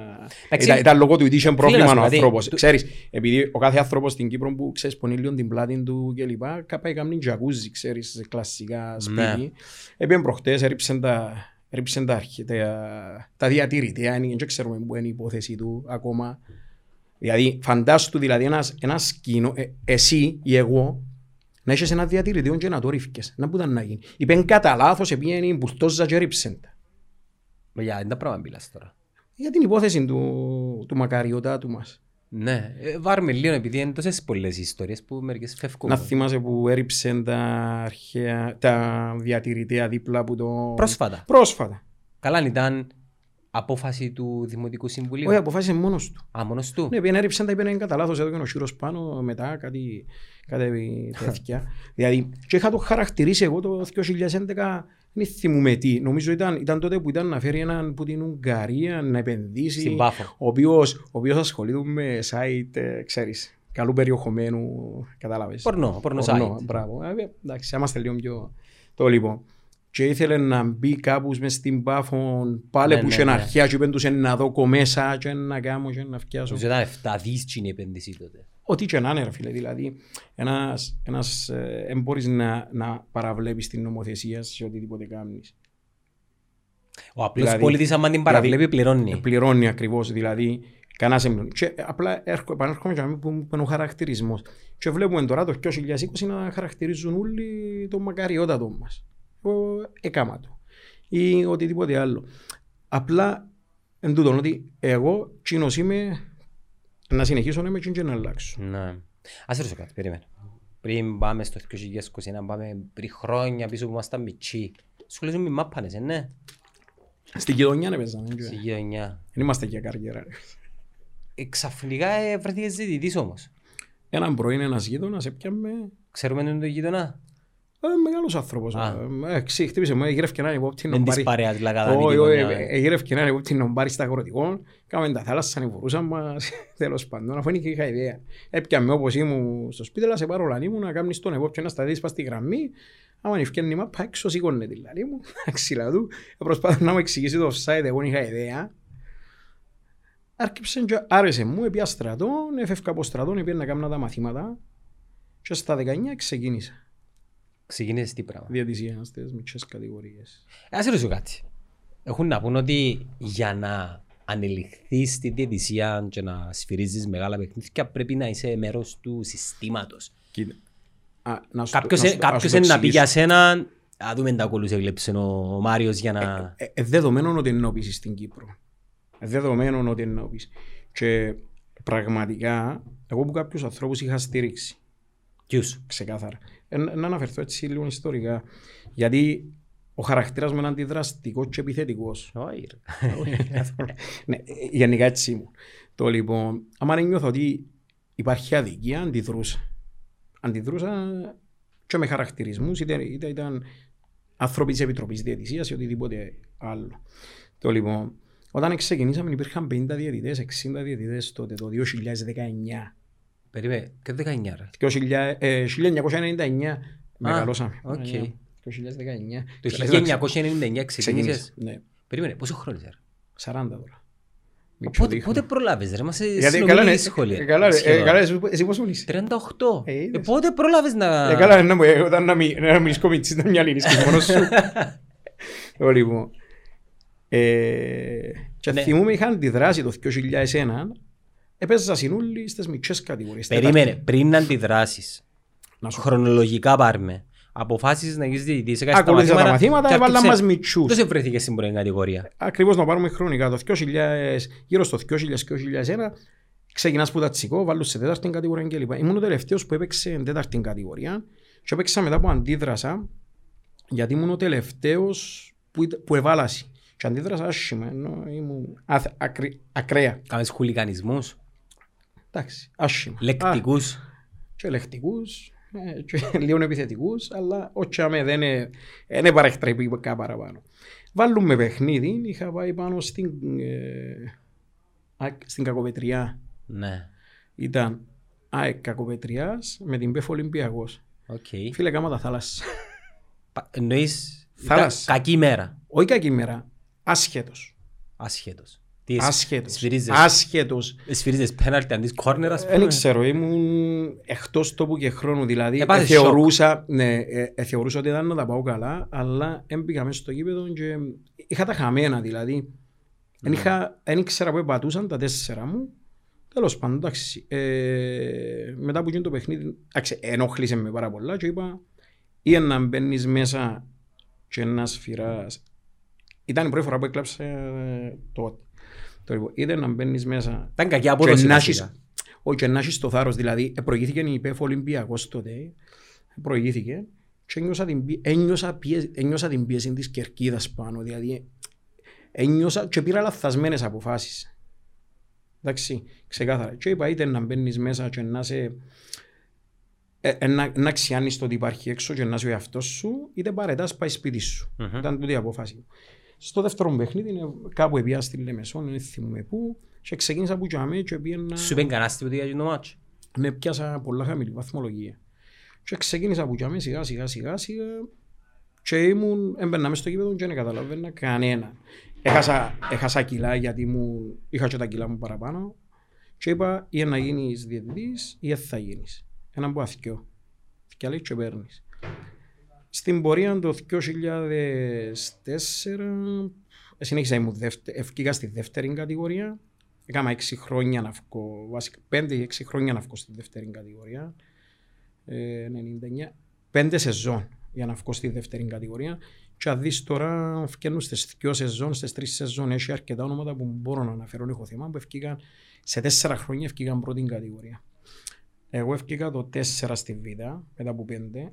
Εντάξει, Ήταν, ήταν λόγω του ότι είχε να πρόβλημα σου ο πω κάτι, άνθρωπος. του- Ξέρεις, επειδή ο κάθε άνθρωπος στην Κύπρο που ξέρεις πονεί λίγο την πλάτη του και λοιπά, κάπου έκαμε τζακούζι, ξέρεις, σε κλασικά Ναι. σπίτι. Έπιαν προχτές, έριψαν τα, έριψαν τα, αρχι- τα, τα διατηρητέα, είναι- δεν ξέρουμε πού είναι η υπόθεση του ακόμα. Δηλαδή, φαντάσου δηλαδή ένας, ένας κοινό, ε, εσύ ή εγώ, να έχεις ένα διατηρητήριο και να το ρίφκες. Να που ήταν να γίνει. Είπεν κατά λάθος, επήγαινε η μπουρτόζα και ρίψεν τα. Μα Για τα πράγματα μιλάς τώρα. Για την υπόθεση του, του μακαριωτάτου μας. Ναι. Ε, Βάρμε λίγο επειδή είναι τόσες πολλές ιστορίες που μερικές φεύγουν. Να θυμάσαι που έριψεν τα, αρχαία, τα διατηρητέα δίπλα από το... Πρόσφατα. Πρόσφατα. Καλά αν ήταν απόφαση του Δημοτικού Συμβουλίου. Όχι, αποφάσισε μόνος του. Α, μόνος του; Ναι, πήγαινε έριψαν τα είπαινε κατά λάθος, έδωκε ο Σύρος πάνω, μετά κάτι, κάτι τέτοια. δηλαδή, και είχα το χαρακτηρίσει εγώ το 2011, δεν θυμούμαι τι. Νομίζω ήταν, ήταν τότε που ήταν να φέρει έναν που την Ουγγαρία να επενδύσει. Στην Πάφο. Ο οποίος, ο οποίος ασχολείται με site, ε, ξέρεις, καλού περιεχομένου, κατάλαβες. Πορνό, πορνό Πορνό, site. Μπράβο. Ε, εντάξει, είμαστε λίγο πιο... Το λοιπόν. Και ήθελε να μπει κάπους μες στην Πάφο, πάλι Ναι, που ναι, είχε ναι. αρχαία και είπεν τους να δω κομμέσα και να κάνω και να φτιάσω. Νομίζω ήταν 7 δις την επένδυση τότε. Ό,τι και να είναι ρε φίλε, δηλαδή ένας, ένας ε, δεν μπορείς να, να παραβλέπεις την νομοθεσία σε οτιδήποτε κάνεις. Ο απλός Δηλαδή- πολίτης άμα την παραβλέπει πληρώνει. Ε, Πληρώνει ακριβώς, δηλαδή κανένας εμπληρώνει. Και απλά έρχο, επανέρχομαι και που που είναι ο χαρακτηρισμός. Και βλέπουμε τώρα το 2020 να χαρακτηρίζουν όλοι το μακαριότατο μας. Εγώ έκαμα το. Ή οτιδήποτε άλλο. Απλά εν τούτον ότι εγώ κοινός είμαι να συνεχίσω να είμαι και να αλλάξω. Ναι. Ας ρωτήσω κάτι, περίμενε. Πριν πάμε στο 2021, πάμε πριν χρόνια πίσω που ήμασταν μητσί. Σχολίζουν μη μάπανες, ε, ναι. Στην γειτονιά να παίζανε. Στη γειτονιά. Δεν είμαστε και καριέρα. ρε. Ε, Ξαφνικά ε, βρεθήκες ζητητής όμως. Έναν πρωί ένας γείτονας έπιαμε Ξέρουμε τον γείτονα; Ε, μεγάλος άνθρωπος. Α. Ε, ε, ξύ, χτύπησε μου, έγιρευκε έναν υπόπτη Δεν της παρέας λαγαδανή Όχι, τη όχι, γωνιά, ε. έγιρευκε έναν υπόπτη να πάρει στα αγροτικό. Κάμε τα θάλασσα, ανεβορούσαν μας, τέλος πάντων, αφού είναι και είχα ιδέα. Έπιαμε όπως ήμουν στο σπίτι, αλλά σε πάρω λανί μου να κάνεις τον υπόπτη να σταθείς πας στη γραμμή. Άμα ευκαιρνεί η μάπα, έξω σήκωνε τη λανί μου, ξυλά του. Προσπάθω να μου εξηγήσει το offside, εγώ δεν είχα ιδέα. Άρχιψε και άρεσε μου, επία στρατόν, έφευκα από στρατόν, επία να κάνω τα μαθήματα. Και στα 19 ξεκίνησα. Ξεκίνησες τι πράγμα. Διατησία στις μικρές κατηγορίες. Ε, Ας ρωτήσω κάτι. Έχουν να πούν ότι για να ανελιχθείς στη διαιτησία και να σφυρίζεις μεγάλα παιχνίδια πρέπει να είσαι μέρος του συστήματος. Κοίτα. Α, να σου το- Κάποιος να ε- σου το- να σου Κάποιος το είναι να πει για εξηγήσω. σένα, α δούμε τα κόλους έκλεψε ο Μάριος για να... Ε, ε, δεδομένων ότι είναι να πεις στην Κύπρο. Ε, δεδομένων ότι είναι να πεις. Και πραγματικά, εγώ που κάποιους ανθρώπους είχα στήριξει, Ποιους; ξεκάθαρα. Ε, να να αναφερθώ έτσι λίγο ιστορικά. Γιατί ο χαρακτήρας μου είναι αντιδραστικός και επιθετικός. Όχι, ρε. ναι, ε, γενικά έτσι ήμουν. Το λοιπόν, άμα δεν νιώθω ότι υπάρχει αδικία, αντιδρούσα. Αντιδρούσα και με χαρακτηρισμούς, είτε, είτε ήταν άνθρωποι της Επιτροπής Διαιτησίας ή οτιδήποτε άλλο. Το λοιπόν, όταν ξεκινήσαμε υπήρχαν 50 διαιτητές, 60 διαιτητές τότε, το 2019. Περίμενε, και 19 ρε. 2000, ε, 1999 μεγαλώσαμε. οκ. Ναι, 2019. Το Ξεκίνησα- 1999 ξεκίνησες; Ναι, Περίμενε, πόσο χρόνο είσαι ρε. 40 τώρα. Πότε, Μητσοδείχνω. πότε προλάβες ρε, είμαστε Γιατί καλά, συνομιλοί ναι, σχολεία. ε, καλά, ρε, ε, σχεδόν. καλά, εσύ- εσύ πόσο είσαι. 38. Ε, Ε, είδες. πότε προλάβες να... Ε, καλά, να μου, ε, όταν να μην να μην σκομίτσις τα μυαλίνη και μόνος σου. Το λοιπόν. Ε, Και Ναι. θυμούμαι είχαν αντιδράσει το 2001, έπαιζα συνούλοι στις μικρές κατηγορίες. Περίμενε, πριν να αντιδράσεις, Να σου χρονολογικά πάρμε, αποφάσισες να γίνεις διαιτητής, έκανες Ακολούθησα τα μαθήματα, και έβαλαν άρχισε- μας μητσούς. Δεν σε βρέθηκες στην πρώτη κατηγορία. Ακριβώς να πάρουμε χρονικά. Το 2000, γύρω στο 2000-2001 ξεκινάς που τα τσικό, βάλω σε τέταρτη κατηγορία κλπ. Ήμουν ο τελευταίος που έπαιξε εν τέταρτη κατηγορία και έπαιξα μετά που αντίδρασα γιατί ήμουν ο τελευταίος που, ήταν- που εβάλασε. Και αντίδρασα άσχημα, ενώ ήμουν αθ- ακρι- ακραία. Κάμες χουλικανισμούς, Εντάξει, άσχημα. Α, λεκτικούς. και λεκτικούς, ε, και λίγο επιθετικούς, αλλά όχι αμέ, δεν είναι, δεν είναι παρεκτρεπή κάπου παραπάνω. Βάλουμε παιχνίδι, είχα πάει πάνω στην, ε, ΑΕΚ, στην Κακοπετριά. Ναι, Ήταν ΑΕΚ Κακοπετριάς με την ΠΕΦ Ολυμπιακός. οκ. Φίλε, κάμα τα θάλασσα. Πα- Εννοείς, ήταν Θάλασσα. κακή μέρα, Όχι κακή μέρα, άσχετος. άσχετος. Τι Άσχετος. Σφυρίζες, Άσχετος. σφυρίζες πέναλτι αντί κόρνερ, ας Δεν πούμε. ξέρω, ήμουν εκτός τόπου και χρόνου. Δηλαδή, Έπαθες ε, θεωρούσα, ναι, ε, ε, θεωρούσα ότι ήταν να τα πάω καλά, αλλά έμπηκα μέσα στο γήπεδο και είχα τα χαμένα. Δηλαδή, δεν είχα, δεν ήξερα που πατούσαν τα τέσσερα μου. Τέλος πάντων, εντάξει. Ε, μετά που γίνει το παιχνίδι, εντάξει, ενόχλησε με πάρα πολλά και είπα ή να μπαίνεις μέσα και να σφυράς. Ήταν η πρώτη φορά που έκλαψα ε, τότε. Το λοιπόν, είτε να μπαίνεις μέσα Ήταν κακή και απόδοση να βασικά. έχεις- όχι, και να έχεις το θάρρος, δηλαδή ε, προηγήθηκε η ΠΕΦ Ολυμπιακός τότε, ε, προηγήθηκε και ένιωσα την, πί- ένιωσα, πίεση, ένιωσα την πίεση της κερκίδας πάνω, δηλαδή ε, ένιωσα και πήρα λαθασμένες αποφάσεις. Εντάξει, ξεκάθαρα. Και είπα είτε να μπαίνεις μέσα και να σε... Ε, ε, να, να ξιάνεις το ότι υπάρχει έξω και να είσαι ο εαυτός σου, είτε παρετάς πάει σπίτι σου. Μμμ. Ήταν τούτη η απόφαση μου. Στο δεύτερο παιχνίδι, είναι κάπου επία στη Λεμεσόν, δεν θυμούμαι πού, και ξεκίνησα που τζαμέ και πήγαινα... Σου είπε κανένας τίποτα για το μάτσο. Ναι, πιάσα πολλά χαμηλή βαθμολογία. Και ξεκίνησα που τζαμέ σιγά σιγά σιγά σιγά και ήμουν, έμπαινα μες στο γήπεδο και δεν καταλαβαίνα κανένα. Έχασα, έχασα κιλά γιατί μου, είχα και τα κιλά μου παραπάνω και είπα ή να γίνεις διαιτητής ή δεν θα γίνεις. Ένα από αθκιό. Και λέει και παίρνεις. Στην πορεία το 2004 συνέχισα ήμουν δεύτε, ευκήκα στη δεύτερη κατηγορία. Έκανα 6 χρόνια να βγω, βασικά 5-6 χρόνια να βγω στη δεύτερη κατηγορία. Ε, 99, 5 σεζόν για να βγω στη δεύτερη κατηγορία. Και αν δεις τώρα φκένουν στις 2 σεζόν, στις 3 σεζόν έχει αρκετά όνοματα που μπορώ να αναφέρω. Έχω θέμα που ευκήκαν σε 4 χρόνια ευκήκαν πρώτη κατηγορία. Εγώ ευκήκα το 4 στη Β, μετά από 5.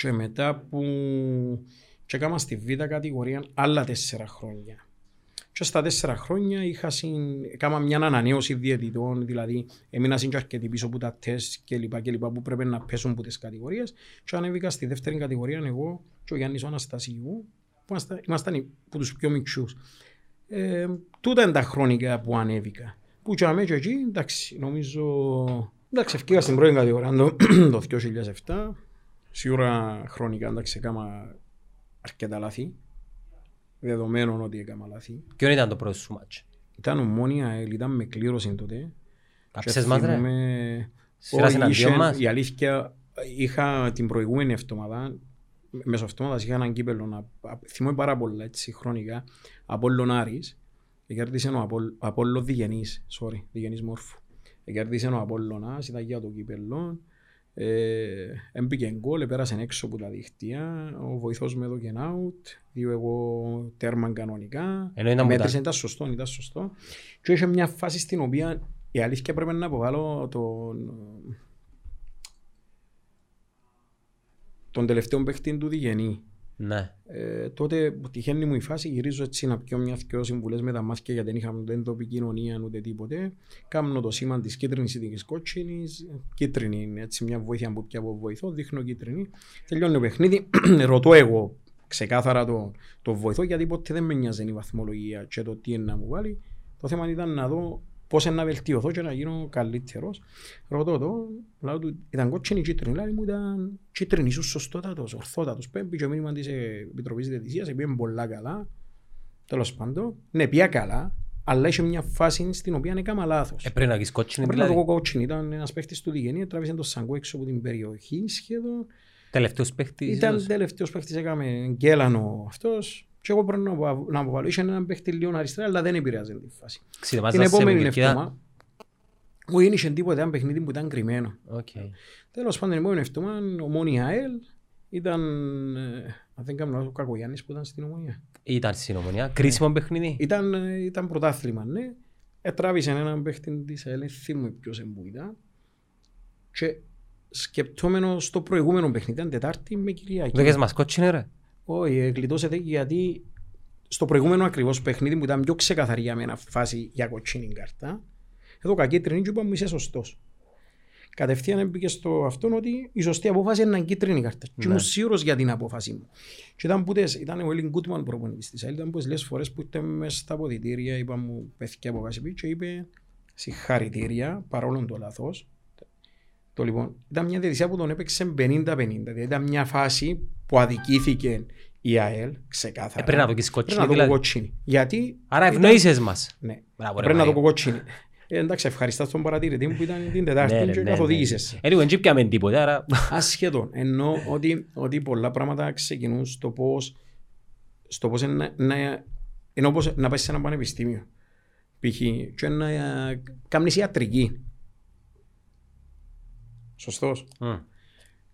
Και μετά που και έκανα στη Β κατηγορία άλλα 4 χρόνια. Και στα τέσσερα χρόνια είχα συν... έκανα μια ανανέωση διαιτητών, δηλαδή έμεινα συν και αρκετοί πίσω από τα τεστ και λοιπά και λοιπά που πρέπει να πέσουν από τις κατηγορίες και ανέβηκα στη δεύτερη κατηγορία εγώ και ο Γιάννης ο Αναστασίου που ήμασταν, ήμασταν οι- που τους πιο μικρούς. Ε, τούτα είναι τα χρόνια που ανέβηκα. Που και αμέσως εκεί, εντάξει, νομίζω... Εντάξει, ευκήγα στην πρώτη κατηγορία το, το 2007. Σίγουρα χρονικά, εντάξει, έκανα αρκετά λάθη. Δεδομένων ότι έκανα λάθη. Ποιο ήταν το πρώτο σου μάτσο. Ήταν ομόνια, ε, ήταν με κλήρωση τότε. Κάψες μας ρε. θυμούμαι- Σφύρας Όχι, εναντίον είχε- μας; Η αλήθεια, είχα την προηγούμενη εβδομάδα, μέσω εβδομάδας είχα έναν κύπελο, να, θυμούμαι πάρα πολλά έτσι χρονικά, Απόλλων Άρης, και κέρδισε ο Απόλλ- Απόλλων Διγενής, sorry, Διγενής Μόρφου. κέρδισε ο Απόλλωνας, ήταν για το κύπελλο. Ε, έμπηκε γκολ, πέρασε έξω από τα δίχτυα, ο βοηθός με έδωκε out, δύο εγώ τέρμα κανονικά. Ενώ ήταν Μέτρησε, μπουτά. ήταν σωστό, ήταν σωστό. Και είχε μια φάση στην οποία η αλήθεια πρέπει να αποβάλω τον, τον τελευταίο παίχτη του Διγενή. Ναι. Ε, τότε που τυχαίνει μου η φάση, γυρίζω έτσι να πιω μιας δυο συμβουλές με τα μάτια γιατί δεν είχαμε δεν το επικοινωνία ούτε τίποτε. Κάμνω το σήμα της κίτρινης ή της κότσινης. Κίτρινη είναι έτσι μια βοήθεια που πια από βοηθό, δείχνω κίτρινη. Τελειώνει το παιχνίδι, ρωτώ εγώ ξεκάθαρα το, το βοηθό γιατί ποτέ δεν με νοιάζει η βαθμολογία και το τι είναι να μου βάλει. Το θέμα ήταν να δω πώς είναι να βελτιωθώ και να γίνω καλύτερος. Ρωτώ το, λέω του, ήταν κότσινη ή κίτρινη, λέει μου ήταν κίτρινη, ίσως σωστότατος, ορθότατος. Πέμπει και ο μήνυμα της ε, Επιτροπής Διαιτησίας, πήγαινε πολλά καλά. Τέλος πάντων, ναι, πήγα καλά, αλλά είχε μια φάση στην οποία έκανα λάθος. Ε, πρέπει να έχεις κότσινη Πρέπει να το δηλαδή. πω κότσινη, ήταν ένας παίχτης του Διγενή, τράβησε το σαγκό έξω από την περιοχή σχεδόν. Τελευταίος παίχτης. Ήταν ίσως. τελευταίος παίχτης, έκαμε γκέλανο αυτός. Και εγώ πρέπει να απο- να αποβάλω. Είχε έναν παίχτη λίγο αριστερά, αλλά δεν επηρεάζει τη φάση. Την Ξετοιμάζεσαι σε επόμενη επικοινωνία. εβδομάδα, μου δεν είχε τίποτα, ένα παιχνίδι που ήταν κρυμμένο. Οκ. Τέλος πάντων, την επόμενη εβδομάδα, ομόνια ΑΕΛ ήταν, ε, αν δεν κάνω λάθος, ο Κακογιάννης που ήταν στην ομόνια. Ήταν συνομονία. Κρίσιμο παιχνίδι. Ήταν, ε, ήταν πρωτάθλημα, ναι. Ετράβησε έναν παίχτη της ΑΕΛ, δεν θυμούμαι ποιος είναι που ήταν. Και σκεπτόμενο στο προηγούμενο παιχνίδι, ήταν Τετάρτη με Κυριακή. Δέκες μας κότσινη ρε. Όχι, ε, γλιτώσετε γιατί στο προηγούμενο ακριβώς παιχνίδι που ήταν πιο ξεκαθαρή για μένα φάση για κοτσίνη κάρτα, εδώ κακίτρινη και είπαμε είσαι σωστός. Κατευθείαν έμπηκε στο αυτόν ότι η σωστή απόφαση είναι να είναι κίτρινη κάρτα. Και Ναι. ήμουν σίγουρος για την απόφαση μου. Και ήταν που τες, ήταν ο Έλλην Γκούτμαν προπονητής της ΑΕΛ, ήταν που λες φορές που ήταν μέσα στα αποδητήρια, είπα μου παιδιά από Κασιπή και είπε συγχαρητήρια παρόλο το λάθος. Το λοιπόν, ήταν μια διαιτησία που τον έπαιξε 50-50. Δηλαδή ήταν μια φάση που αδικήθηκε η ΑΕΛ, ξεκάθαρα. Ε, πρέπει να το έχεις Πρέπει κότσινη να το δηλαδή. κοκκίνη. Γιατί. Άρα ήταν- ευνοείσες μας. Ναι. Μπράβο, ρε, Πρέπει να το Μαρία. κοκκίνη. Ε, εντάξει, ευχαριστώ στον παρατηρητή μου που ήταν την Τετάρτη Ναι, ρε, και ναι, ναι. καθοδήγησες. Anyway, δεν πιάμε τίποτα, άρα... Ασχέτων. Εννοώ ότι, ότι πολλά πράγματα ξεκινούν στο πώς, στο πώς είναι να, να, ενώ πώς να πάει σε ένα πανεπιστήμιο. Π.χ. και να κάνεις ιατρική. Σωστός. Μμ.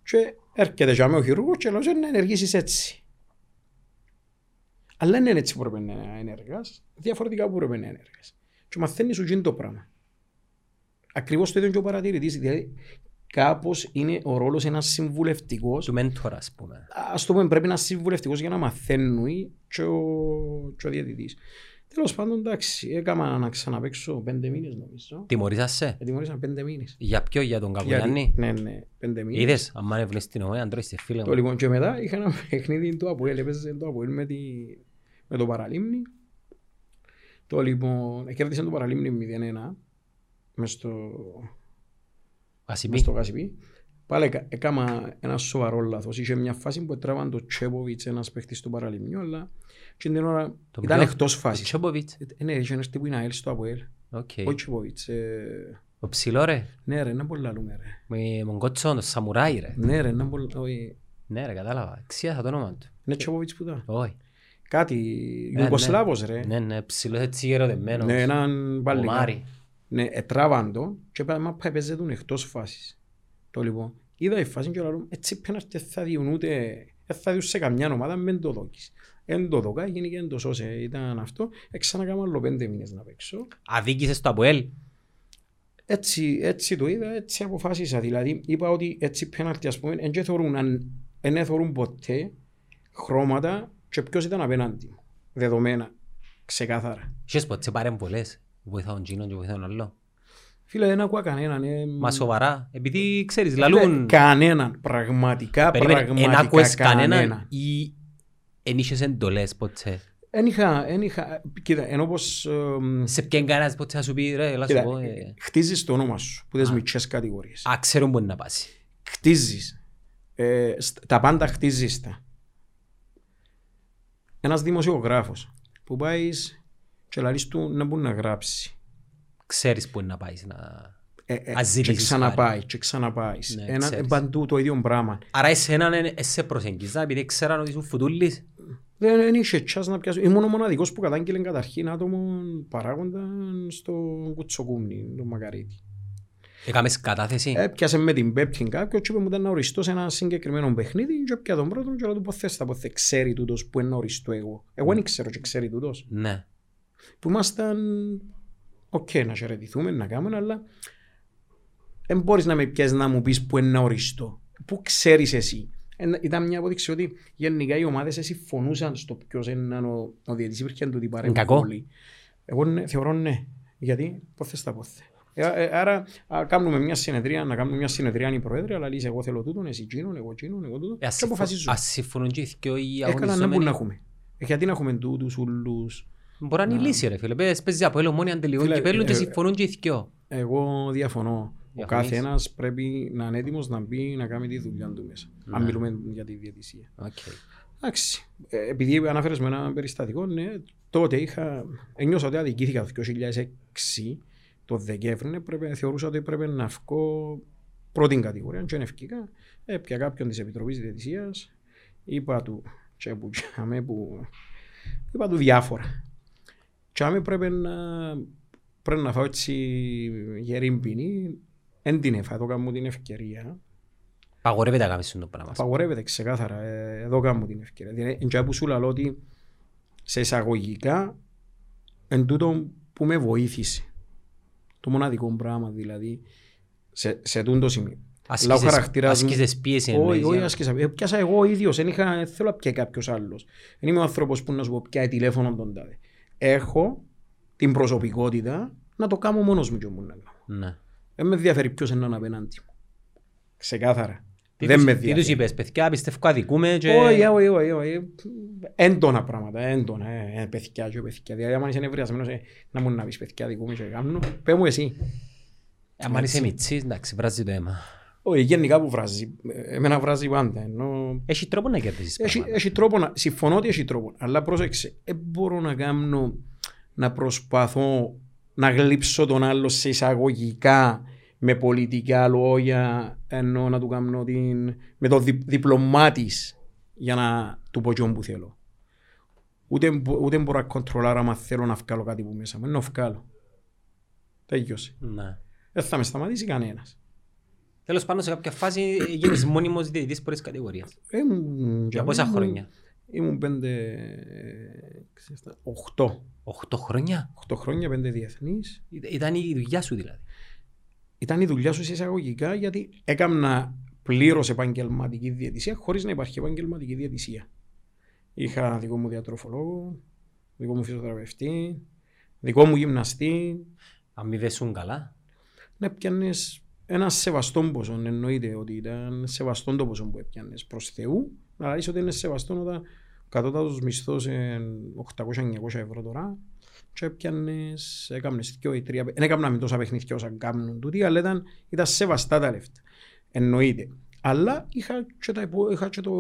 Και έρχεται για μένα ο χειρούργος και λέει να ενεργήσεις έτσι. Αλλά δεν είναι έτσι που πρέπει να ενεργάς. Διαφορετικά που πρέπει να ενεργάς. Και μαθαίνεις σου γίνει το πράγμα. Ακριβώς το ίδιο και ο παρατηρητής. Δηλαδή κάπως είναι ο ρόλος ένας συμβουλευτικός. Του μέντορα, ας πούμε. Ας το πούμε πρέπει να είναι συμβουλευτικός για να μαθαίνει και ο, και ο διαιτητής. Τέλος πάντων εντάξει, έκανα να ξαναπαίξω πέντε μήνες νομίζω. Τιμωρήσασαι; Ετοιμωρήσαν πέντε μήνες. Για ποιο, για τον Γιατί- Κακογιάννη. Ναι, ναι, πέντε μήνες. Είδες, αν ανέβαινες την ομόνια, αν τρώεις τη φίλη Το μου. λοιπόν και μετά είχα ένα παιχνίδι του Αποέλ, έπαιζε το Αποέλ με, τη, με το Παραλίμνη. Το λοιπόν, κέρδισε το Παραλίμνη 0-1 μες στο, Ας μες είπε. στο Κασιπί. Πάλι έκα- έκανα ένα σοβαρό λάθος. Είχε μια φάση που έτραβαν το Τσέποβιτς ένας παίχτης του Παραλίμνιου, αλλά και την ώρα Το ήταν ποιο; εκτός Ο φάσης. Τσόποβιτς. Ε, Ναι, είχε ένας τύπου είναι ΑΕΛ στο Αποέλ. Οκ. Ο Τσέποβιτς. ε, Ο ψηλό ρε. Ναι ρε, να πολλά λούμε ρε. Με τον κότσο, τον σαμουράι ρε. Ναι ρε, να πολλά... όχι. Ναι ρε, κατάλαβα. Ξίασα το όνομα του. Ναι Τσέποβιτς που ήταν. Όχι. Κάτι, ναι. Ιουγκοσλάβος ρε. Ναι, ναι, ψηλός έτσι γεροδεμένος. Ναι, έναν Ο παλικά. Μάρι. Ναι, ετράβαν το και είπα, μα πάει παίζε τον εκτός φάσης. Το λοιπόν, είδα η φάση και λέω, έτσι πέναρτη θα διούν ούτε, δεν θα διούν σε καμιά ομάδα, μεν το δόκεις. Εν το δόκα, γίνει και εν το σώσε, ήταν αυτό. Εξανακάμα άλλο πέντε μήνες να παίξω. Αδίκησες το Αποέλ; Έτσι, έτσι το είδα, έτσι αποφάσισα. Δηλαδή, είπα ότι έτσι πέναρτη, ας πούμε, δεν θεωρούν, αν- δεν θεωρούν ποτέ χρώματα και ποιος ήταν απέναντι μου. Δεδομένα, ξεκάθαρα. Είχες ποτέ παρεμβολές. Βοηθάω τον Τζίνον και βοηθάω τον άλλο; Φίλε, δεν ακούω κανέναν. ε, Μα σοβαρά. Επειδή ξέρεις, Φίλε, λαλούν... Κανέναν. Πραγματικά, Περίμενε, εν πραγματικά άκουες κανέναν. κανέναν ή εν είχες εντολές ποτέ; Εν είχα, εν είχα, κοίτα, ενώ πως εμ, Σε ποιον κανένας ποτέ θα σου πει ρε, έλα σου κοίτα, πω. ε, χτίζεις το όνομα σου που τις Α. μικρές κατηγορίες. Α, ξέρουν που είναι να πάσει. Χτίζεις. Ε, στ- τα πάντα χτίζεις τα. Ένας δημοσιογράφος που πάεις και λαλείς του να μπορεί να γράψει. Ξέρεις που είναι να πάεις να... Ε, ε, Ας και ζητήσεις ξαναπάει και ξαναπάει. Ναι, Ένα, ξέρεις. παντού το ίδιο πράγμα. Άρα εσέναν ε, ε, σε προσεγγίζα επειδή ξέραν ότι ήσουν φουτούλης. Δεν, δεν είχε τσάς να πιάσω. Ήμουν ο μοναδικός που κατάγγειλε καταρχήν άτομο παράγοντα στο κουτσοκούμνι, το Μακαρίτη. Έκαμες κατάθεση. Έπιασε με την πέπτη κάποιο και είπε μου ήταν να οριστώ σε ένα συγκεκριμένο παιχνίδι και έπια τον πρώτο και να του πω θες τα πω θες ξέρει τούτος που είναι να οριστώ εγώ. Εγώ δεν ξέρω και ξέρει τούτος. Ναι. Που ήμασταν οκ να χαιρετηθούμε, να κάνουμε, αλλά δεν μπορείς να με πιέσεις να μου πεις που είναι να οριστώ. Πού ξέρεις εσύ. Ένα- Ήταν μια απόδειξη ότι γενικά οι ομάδες συμφωνούσαν στο ποιος είναι ο, ο διαιτητής, υπήρχε του Είναι κακό. Εγώ ναι, θεωρώ ναι. Γιατί πώς θες τα πόθε. Ε, ε, άρα α, κάνουμε μια συνεδρία, να κάνουμε μια συνεδρία οι πρόεδροι, αλλά λύσει εγώ θέλω τούτον, εσύ εκείνον, εγώ εκείνον, εγώ τούτον. Ε, ας Και αποφασίζουμε. συμφω- Ας συμφωνούν και οι δυο οι Έκανα να μπορούν να αγωνιζόμενοι. έχουμε. Ε, Γιατί να έχουμε τούτους ούλους. Μπορεί να είναι η λύση ρε φίλε. Πες- Παίζει από έλο μόνοι αντελικό Φίλε, κυπέλλου και ε, συμφωνούν και οι δυο. Εγώ διαφωνώ. Ο Διαφωνείς. κάθε ένας πρέπει να είναι έτοιμος να μπει να κάνει τη δουλειά του μέσα. Αν Ναι. μιλούμε για τη διαιτησία. Οκ. Εντάξει. Ε, Επειδή αναφέρες με ένα περιστατικό, ναι, τότε είχα, ένιωσα ότι αδικήθηκα το 2006, το Δεκέμβρη, ναι, πρέπει, θεωρούσα ότι πρέπει να βγω πρώτη κατηγορία, και ευκήκα. Έπια κάποιον της Επιτροπής Διαιτησίας, είπα του, και που, τσάμε που, είπα του διάφορα. Και άμε πρέπει να, πρέπει να φάω έτσι γερή ποινή, δεν την έφα, εδώ κάνω την ευκαιρία. Παγορεύεται να κάνεις το πράγμα. Απαγορεύεται ξεκάθαρα. Ε, εδώ κάνω την ευκαιρία. Δηλαδή, εν που σου λέω ότι σε εισαγωγικά εν τούτο που με βοήθησε. Το μοναδικό πράγμα δηλαδή σε, σε τούτο σημείο. Λάω Άσκησες- χαρακτήρας μου. άσκησες πίεση Όχι, εννοείς, όχι, για- άσκησα. Ε, Πιάσα εγώ ίδιος. Δεν είχα, δεν θέλω να πιάει κάποιος άλλος. Δεν είμαι ο άνθρωπος που να σου πω πιάει τηλέφωνο τον τάδε. Έχω την προσωπικότητα να το κάνω μόνος μου και μου να κάνω. Ναι. Δεν με ενδιαφέρει ποιος είναι απέναντι μου. Ξεκάθαρα. Τι Δεν τους- με Τι τους ενδιαφέρει. είπες, παιδιά, πιστεύω αδικούμε και... Όχι, όχι, όχι, όχι. Έντονα πράγματα, έντονα. Ε, ε, παιδιά και παιδιά. Δηλαδή, άμα είσαι νευριασμένος, ε, να μου να πεις παιδιά δικού μου και κάνω. Πες μου εσύ. Αν είσαι μητσής, εντάξει, βράζει το αίμα. Όχι, γενικά που βράζει. Ε, Εμένα βράζει πάντα. Ενώ... Έχει τρόπο να κερδίσεις Έχει, πράγματα. έχει τρόπο να... Συμφωνώ ότι έχει τρόπο. Αλλά πρόσεξε. Δεν μπορώ να κάνω να προσπαθώ να γλύψω τον άλλο σε εισαγωγικά με πολιτικά λόγια ενώ να του κάνω την... με το δι... διπλωμάτης για να του πω ποιον που θέλω. Ούτε, μπο- ούτε μπορώ να κοντρολάρω άμα θέλω να βγάλω κάτι που μέσα μου. Είναι να βγάλω. Τέλειωσε. Ναι. Δεν θα με σταματήσει κανένας. Τέλος πάντων, σε κάποια φάση γίνεις μόνιμος διαιτητής πρώτης κατηγορίας. Ήμουν- Για πόσα ήμουν- χρόνια; Ήμουν πέντε... ε, ξέρετε, Οχτώ. Οχτώ χρόνια; 8 χρόνια, πέντε διεθνείς. Ήταν- Ήταν η δουλειά σου δηλαδή. Ήταν η δουλειά σου σε εισαγωγικά γιατί έκανα πλήρως επαγγελματική διαιτησία χωρίς να υπάρχει επαγγελματική διαιτησία. Είχα δικό μου διατροφολόγο, δικό μου φυσιοθεραπευτή, δικό μου γυμναστή. Αμοιβές σου καλά. Να πιάνε ένα σεβαστό ποσό. Εννοείται ότι ήταν σεβαστό το ποσό που έπιανες προς Θεού. Αλλά είσαι ότι είναι σεβαστό όταν ο κατώτατο μισθό είναι 800-900 ευρώ τώρα. Και έπιανες, έκαμνες δυο ή τρία, δεν έκαναμε τόσα παιχνίδια όσα κάνουν τούτοι, αλλά ήταν, ήταν σεβαστά τα λεφτά. Εννοείται. Αλλά είχα και, τα, υπο- είχα και το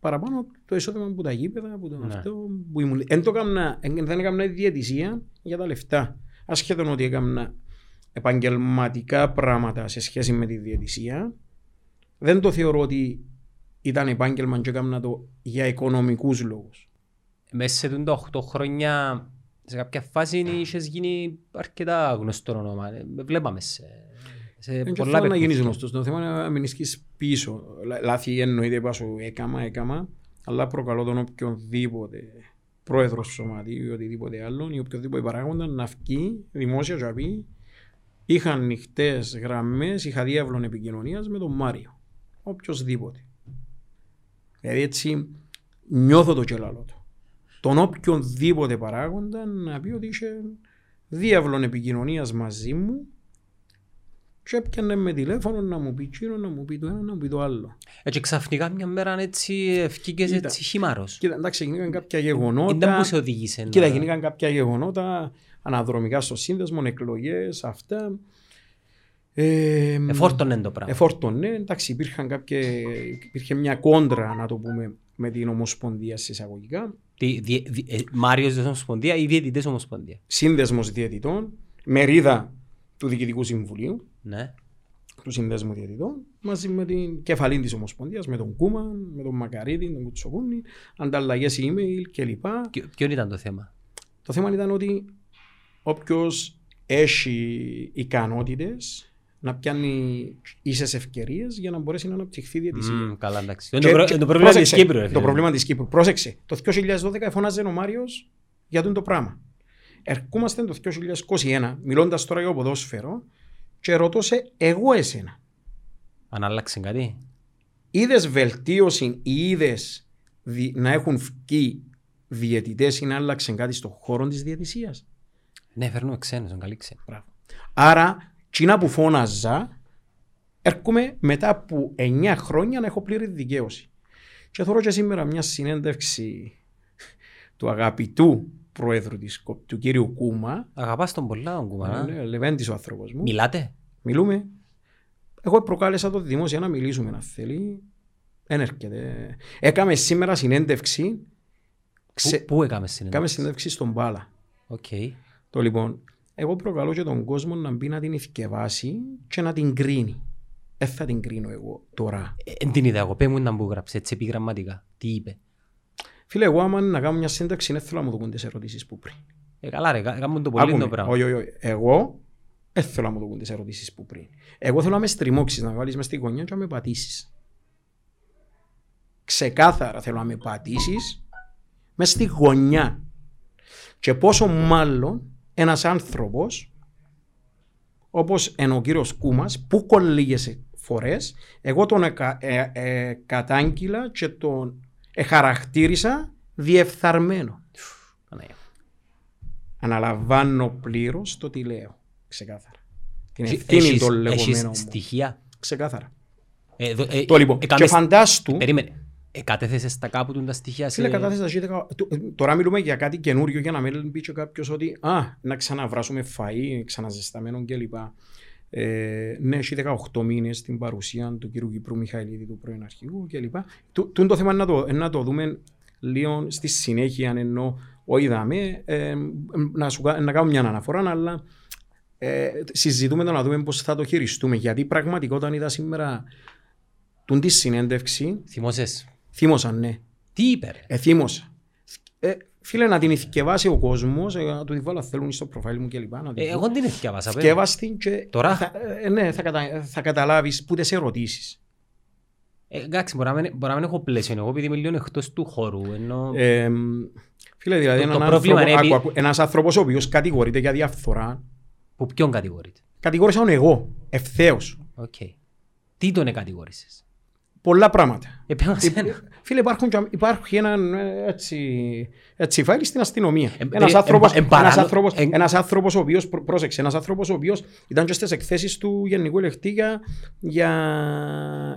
παραπάνω το εισόδημα από τα γήπεδα, από το Ναι. αυτό που ήμουν. Εν το έκαμνα, εν- δεν έκανα διαιτησία για τα λεφτά. Ασχέτως ότι έκανα επαγγελματικά πράγματα σε σχέση με τη διαιτησία, δεν το θεωρώ ότι ήταν επάγγελμα και έκανα το για οικονομικούς λόγους. Μέσα σε τούτα 8 χρόνια, σε κάποια φάση είχες γίνει αρκετά γνωστό όνομα. Ε, Βλέπαμε σε, σε Δεν πολλά θέλω να γίνεις παιχνίδια. γνωστός. Το θέμα είναι να μην ισχύεις πίσω. Λα- Λάθη εννοείται είπα σου έκαμα, έκαμα, αλλά προκαλώ τον οποιονδήποτε πρόεδρος σωματείου ή οτιδήποτε άλλο ή οποιοδήποτε παράγοντα να βγει δημόσια και να πει είχα ανοιχτέ γραμμές, είχα διάβλων επικοινωνίας με τον Μάριο. Οποιοςδήποτε. Δηλαδή έτσι νιώθω το κελάλο του. Τον οποιονδήποτε παράγοντα να πει ότι είχε διάβλων επικοινωνίας μαζί μου και έπιανε με τηλέφωνο να μου πει εκείνο, να μου πει το ένα, να μου πει το άλλο. Έτσι ξαφνικά μια μέρα έτσι ευκήκες Κοίτα. έτσι χυμάρος. Κοίτα, εντάξει, γίνηκαν κάποια Ήταν γεγονότα. που σε οδήγησε. να- Κοίτα, γίνηκαν κάποια γεγονότα αναδρομικά στο σύνδεσμο, εκλογές, αυτά. Ε, Εφόρτωνε το πράγμα. Εφόρτωνε, εντάξει, υπήρχαν κάποια, υπήρχε μια κόντρα, να το πούμε, με την Ομοσπονδία σε εισαγωγικά. Τι, διε- δι- ε, Μάριος της Ομοσπονδίας ή Διαιτητές Ομοσπονδίας. Σύνδεσμος διαιτητών, μερίδα του Διοικητικού Συμβουλίου, Ναι. του Συνδέσμου Διαιτητών, μαζί με την κεφαλή της Ομοσπονδίας, με τον Κούμαν, με τον Μακαρίτη, τον Κουτσοκούνη, ανταλλαγές email κλπ. Ποιο- Ποιο ήταν το θέμα; Το θέμα ήταν ότι όποιος έχει ικανότητες να πιάνει ίσες ευκαιρίες για να μπορέσει να αναπτυχθεί η διαιτησία. Μμμ, Καλά, εντάξει. Και- Είναι το προ- και- είναι το πρόβλημα της πρόσεξε, Κύπρου. ρε Το φίλε. πρόβλημα της Κύπρου. Πρόσεξε. Το 2012 φώναζε ο Μάριος για τον το πράγμα. Ερχόμαστε το 2021, μιλώντας τώρα για το ποδόσφαιρο, και ρωτώ σε εγώ εσένα. Αν άλλαξε κάτι; Είδες βελτίωση ή είδες δι- να έχουν βγει διαιτητές ή να άλλαξε κάτι στον χώρο της διαιτησίας. Ναι, φέρνουμε ξένους, είναι καλή ξένοι. Μπράβο. Άρα, τσίνα που φώναζα, έρχομαι μετά από 9 χρόνια να έχω πλήρη δικαίωση. Και θέλω και σήμερα μια συνέντευξη του αγαπητού πρόεδρου της ΚΟΠ, του κύριου Κούμα. Αγαπάς τον πολλά, τον Κουμανά. Ναι, Λεβέντης ο άνθρωπος μου. Μιλάτε; Μιλούμε. Εγώ προκάλεσα το δημόσια να μιλήσουμε να θέλει. Δεν έρχεται. Έκαμε σήμερα συνέντευξη. Ξε... Πού- Πού έκαμε Έκαμε συνέντευξη. συνέντευξη στον Πάλα. Οκ. Το λοιπόν, εγώ προκαλώ και τον κόσμο να μπει να την ηθικευάσει και να την κρίνει. Δεν θα την κρίνω εγώ τώρα. Ε, Εν την είδα εγώ. Πες μου να μου γράψει έτσι επιγραμματικά. Τι είπε; Φίλε, εγώ άμα να κάνω μια σύνταξη, δεν θέλω να μου δουν τις ερωτήσεις που πριν. Ε, καλά ρε, κα- κάνουν το πολύ Άκουμε. το πράγμα. Όχι, όχι, όχι. Εγώ δεν θέλω να μου δουν τις ερωτήσεις που πριν. Εγώ θέλω να με στριμώξεις, να με βάλεις μες στη γωνιά και να με πατήσεις. Ξεκάθαρα θέλω να με πατήσεις μες στη γωνιά. Και πόσο μάλλον ένας άνθρωπος όπως είναι ο κύριος Κούμας που κολλήγεσαι φορές εγώ τον εκα, ε, ε, κατάγγειλα και τον εχαρακτήρισα διεφθαρμένο. Παναγία. Αναλαμβάνω πλήρως το τι λέω. Ξεκάθαρα. Την Έχει- ευθύνη έχεις- των έχεις λεγόμενων μου. στοιχεία; Ξεκάθαρα. Ε, εδώ- ε, Το λοιπόν. ε, Και κάμες- φαντάστου. Περίμενε. Ε, κατέθεσες τα κάπου του τα στοιχεία σε... Φίλε, κατάθεσα και δεκα- το- ε, Τώρα μιλούμε για κάτι καινούριο για να μην πει και κάποιος ότι α, να ξαναβράσουμε φαΐ, ξαναζεσταμένο κλπ. Ε, ναι, έχει 18 μήνες την παρουσία του κ. Κυπρού Μιχαηλίδη, του πρώην αρχηγού κλπ. Του- Τούτο το θέμα να το, να το δούμε λίγο στη συνέχεια, ενώ όχι είδαμε, ε, να, σου, κα- να κάνω μια αναφορά, αλλά ε, συζητούμε το να δούμε πώς θα το χειριστούμε. Γιατί πραγματικά όταν είδα σήμερα τούν τη συνέντευξη, Θυμώσες; Θύμωσα, ναι. Τι είπε ρε; Ε, θύμωσα. Ε, φίλε, να την ηθικευάσει ο κόσμος, ε, να του τη βάλω αν θέλουν στο προφίλ μου κλπ. Να Ε, εγώ την εθιάβασα. παι. Θυκεύας την και Τώρα; θα, ε, ναι, θα, κατα, θα καταλάβεις που τις ερωτήσεις. Ε, εντάξει, μπορεί να μην- μπορεί να μην έχω πλαίσιο. Εγώ επειδή είμαι λίγο εκτός του χώρου. Ενώ... Ε, φίλε, δηλαδή Το- το έναν πρόβλημα άνθρωπο, είναι άκου, άκου, ένας άνθρωπος ο οποίος κατηγορείται για διαφθορά, Που ποιον κατηγορείται; κατηγόρησα τον εγώ, ευθέως. Οκ. Τι τον εκατηγόρησες. Πολλά πράγματα. Ε, πες μας ένα. Φίλε, υπάρχουν, και- υπάρχει ένα ε, έτσι, έτσι file στην αστυνομία. Ε, ένας, ε, άνθρωπος, ε, ε, παράνο- ένας, άνθρωπος, ε, ένας άνθρωπος ο οποίος, πρό- πρόσεξε, ένας άνθρωπος ο οποίος ήταν και στις εκθέσεις του Γενικού Ελεκτή για, για,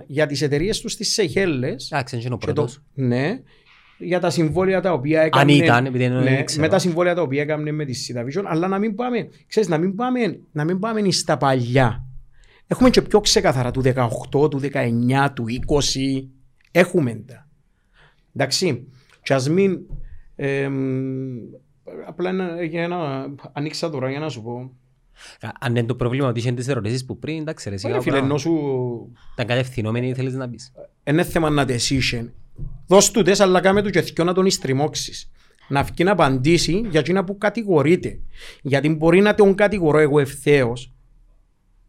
για τις εταιρείες τους στις Σεϊχέλες. Εντάξει, είναι ο Και το- πρώτος. ναι, για τα συμβόλαια τα οποία έκανε. ήταν, επειδή δεν ναι, ήξερα. με τα συμβόλαια τα οποία έκανε με τη Σιταβίσον, αλλά να μην πάμε, ξέρεις, να μην πάμε, να μην πάμε στα παλιά. Έχουμε και πιο ξεκαθαρά του 18, του 19, του 20. Έχουμε τα. Εντάξει. Και ας μην... εμ, απλά ένα, για να ανοίξα τώρα για να σου πω. Α, Αν είναι το πρόβλημα ότι είχε τις ερωτήσεις που πριν, εντάξει ρε, σιγά Ωραία, φίλε, πράγμα. ενώ σου Ήταν κατευθυνόμενοι θέλεις να πεις. είναι θέμα να τες είσαι. Δώσ' του τες, αλλά κάμε του και θκυο να τον στριμώξεις. Να βγει να απαντήσει για εκείνα που κατηγορείται. Γιατί μπορεί να τον κατηγορώ εγώ ευθέως,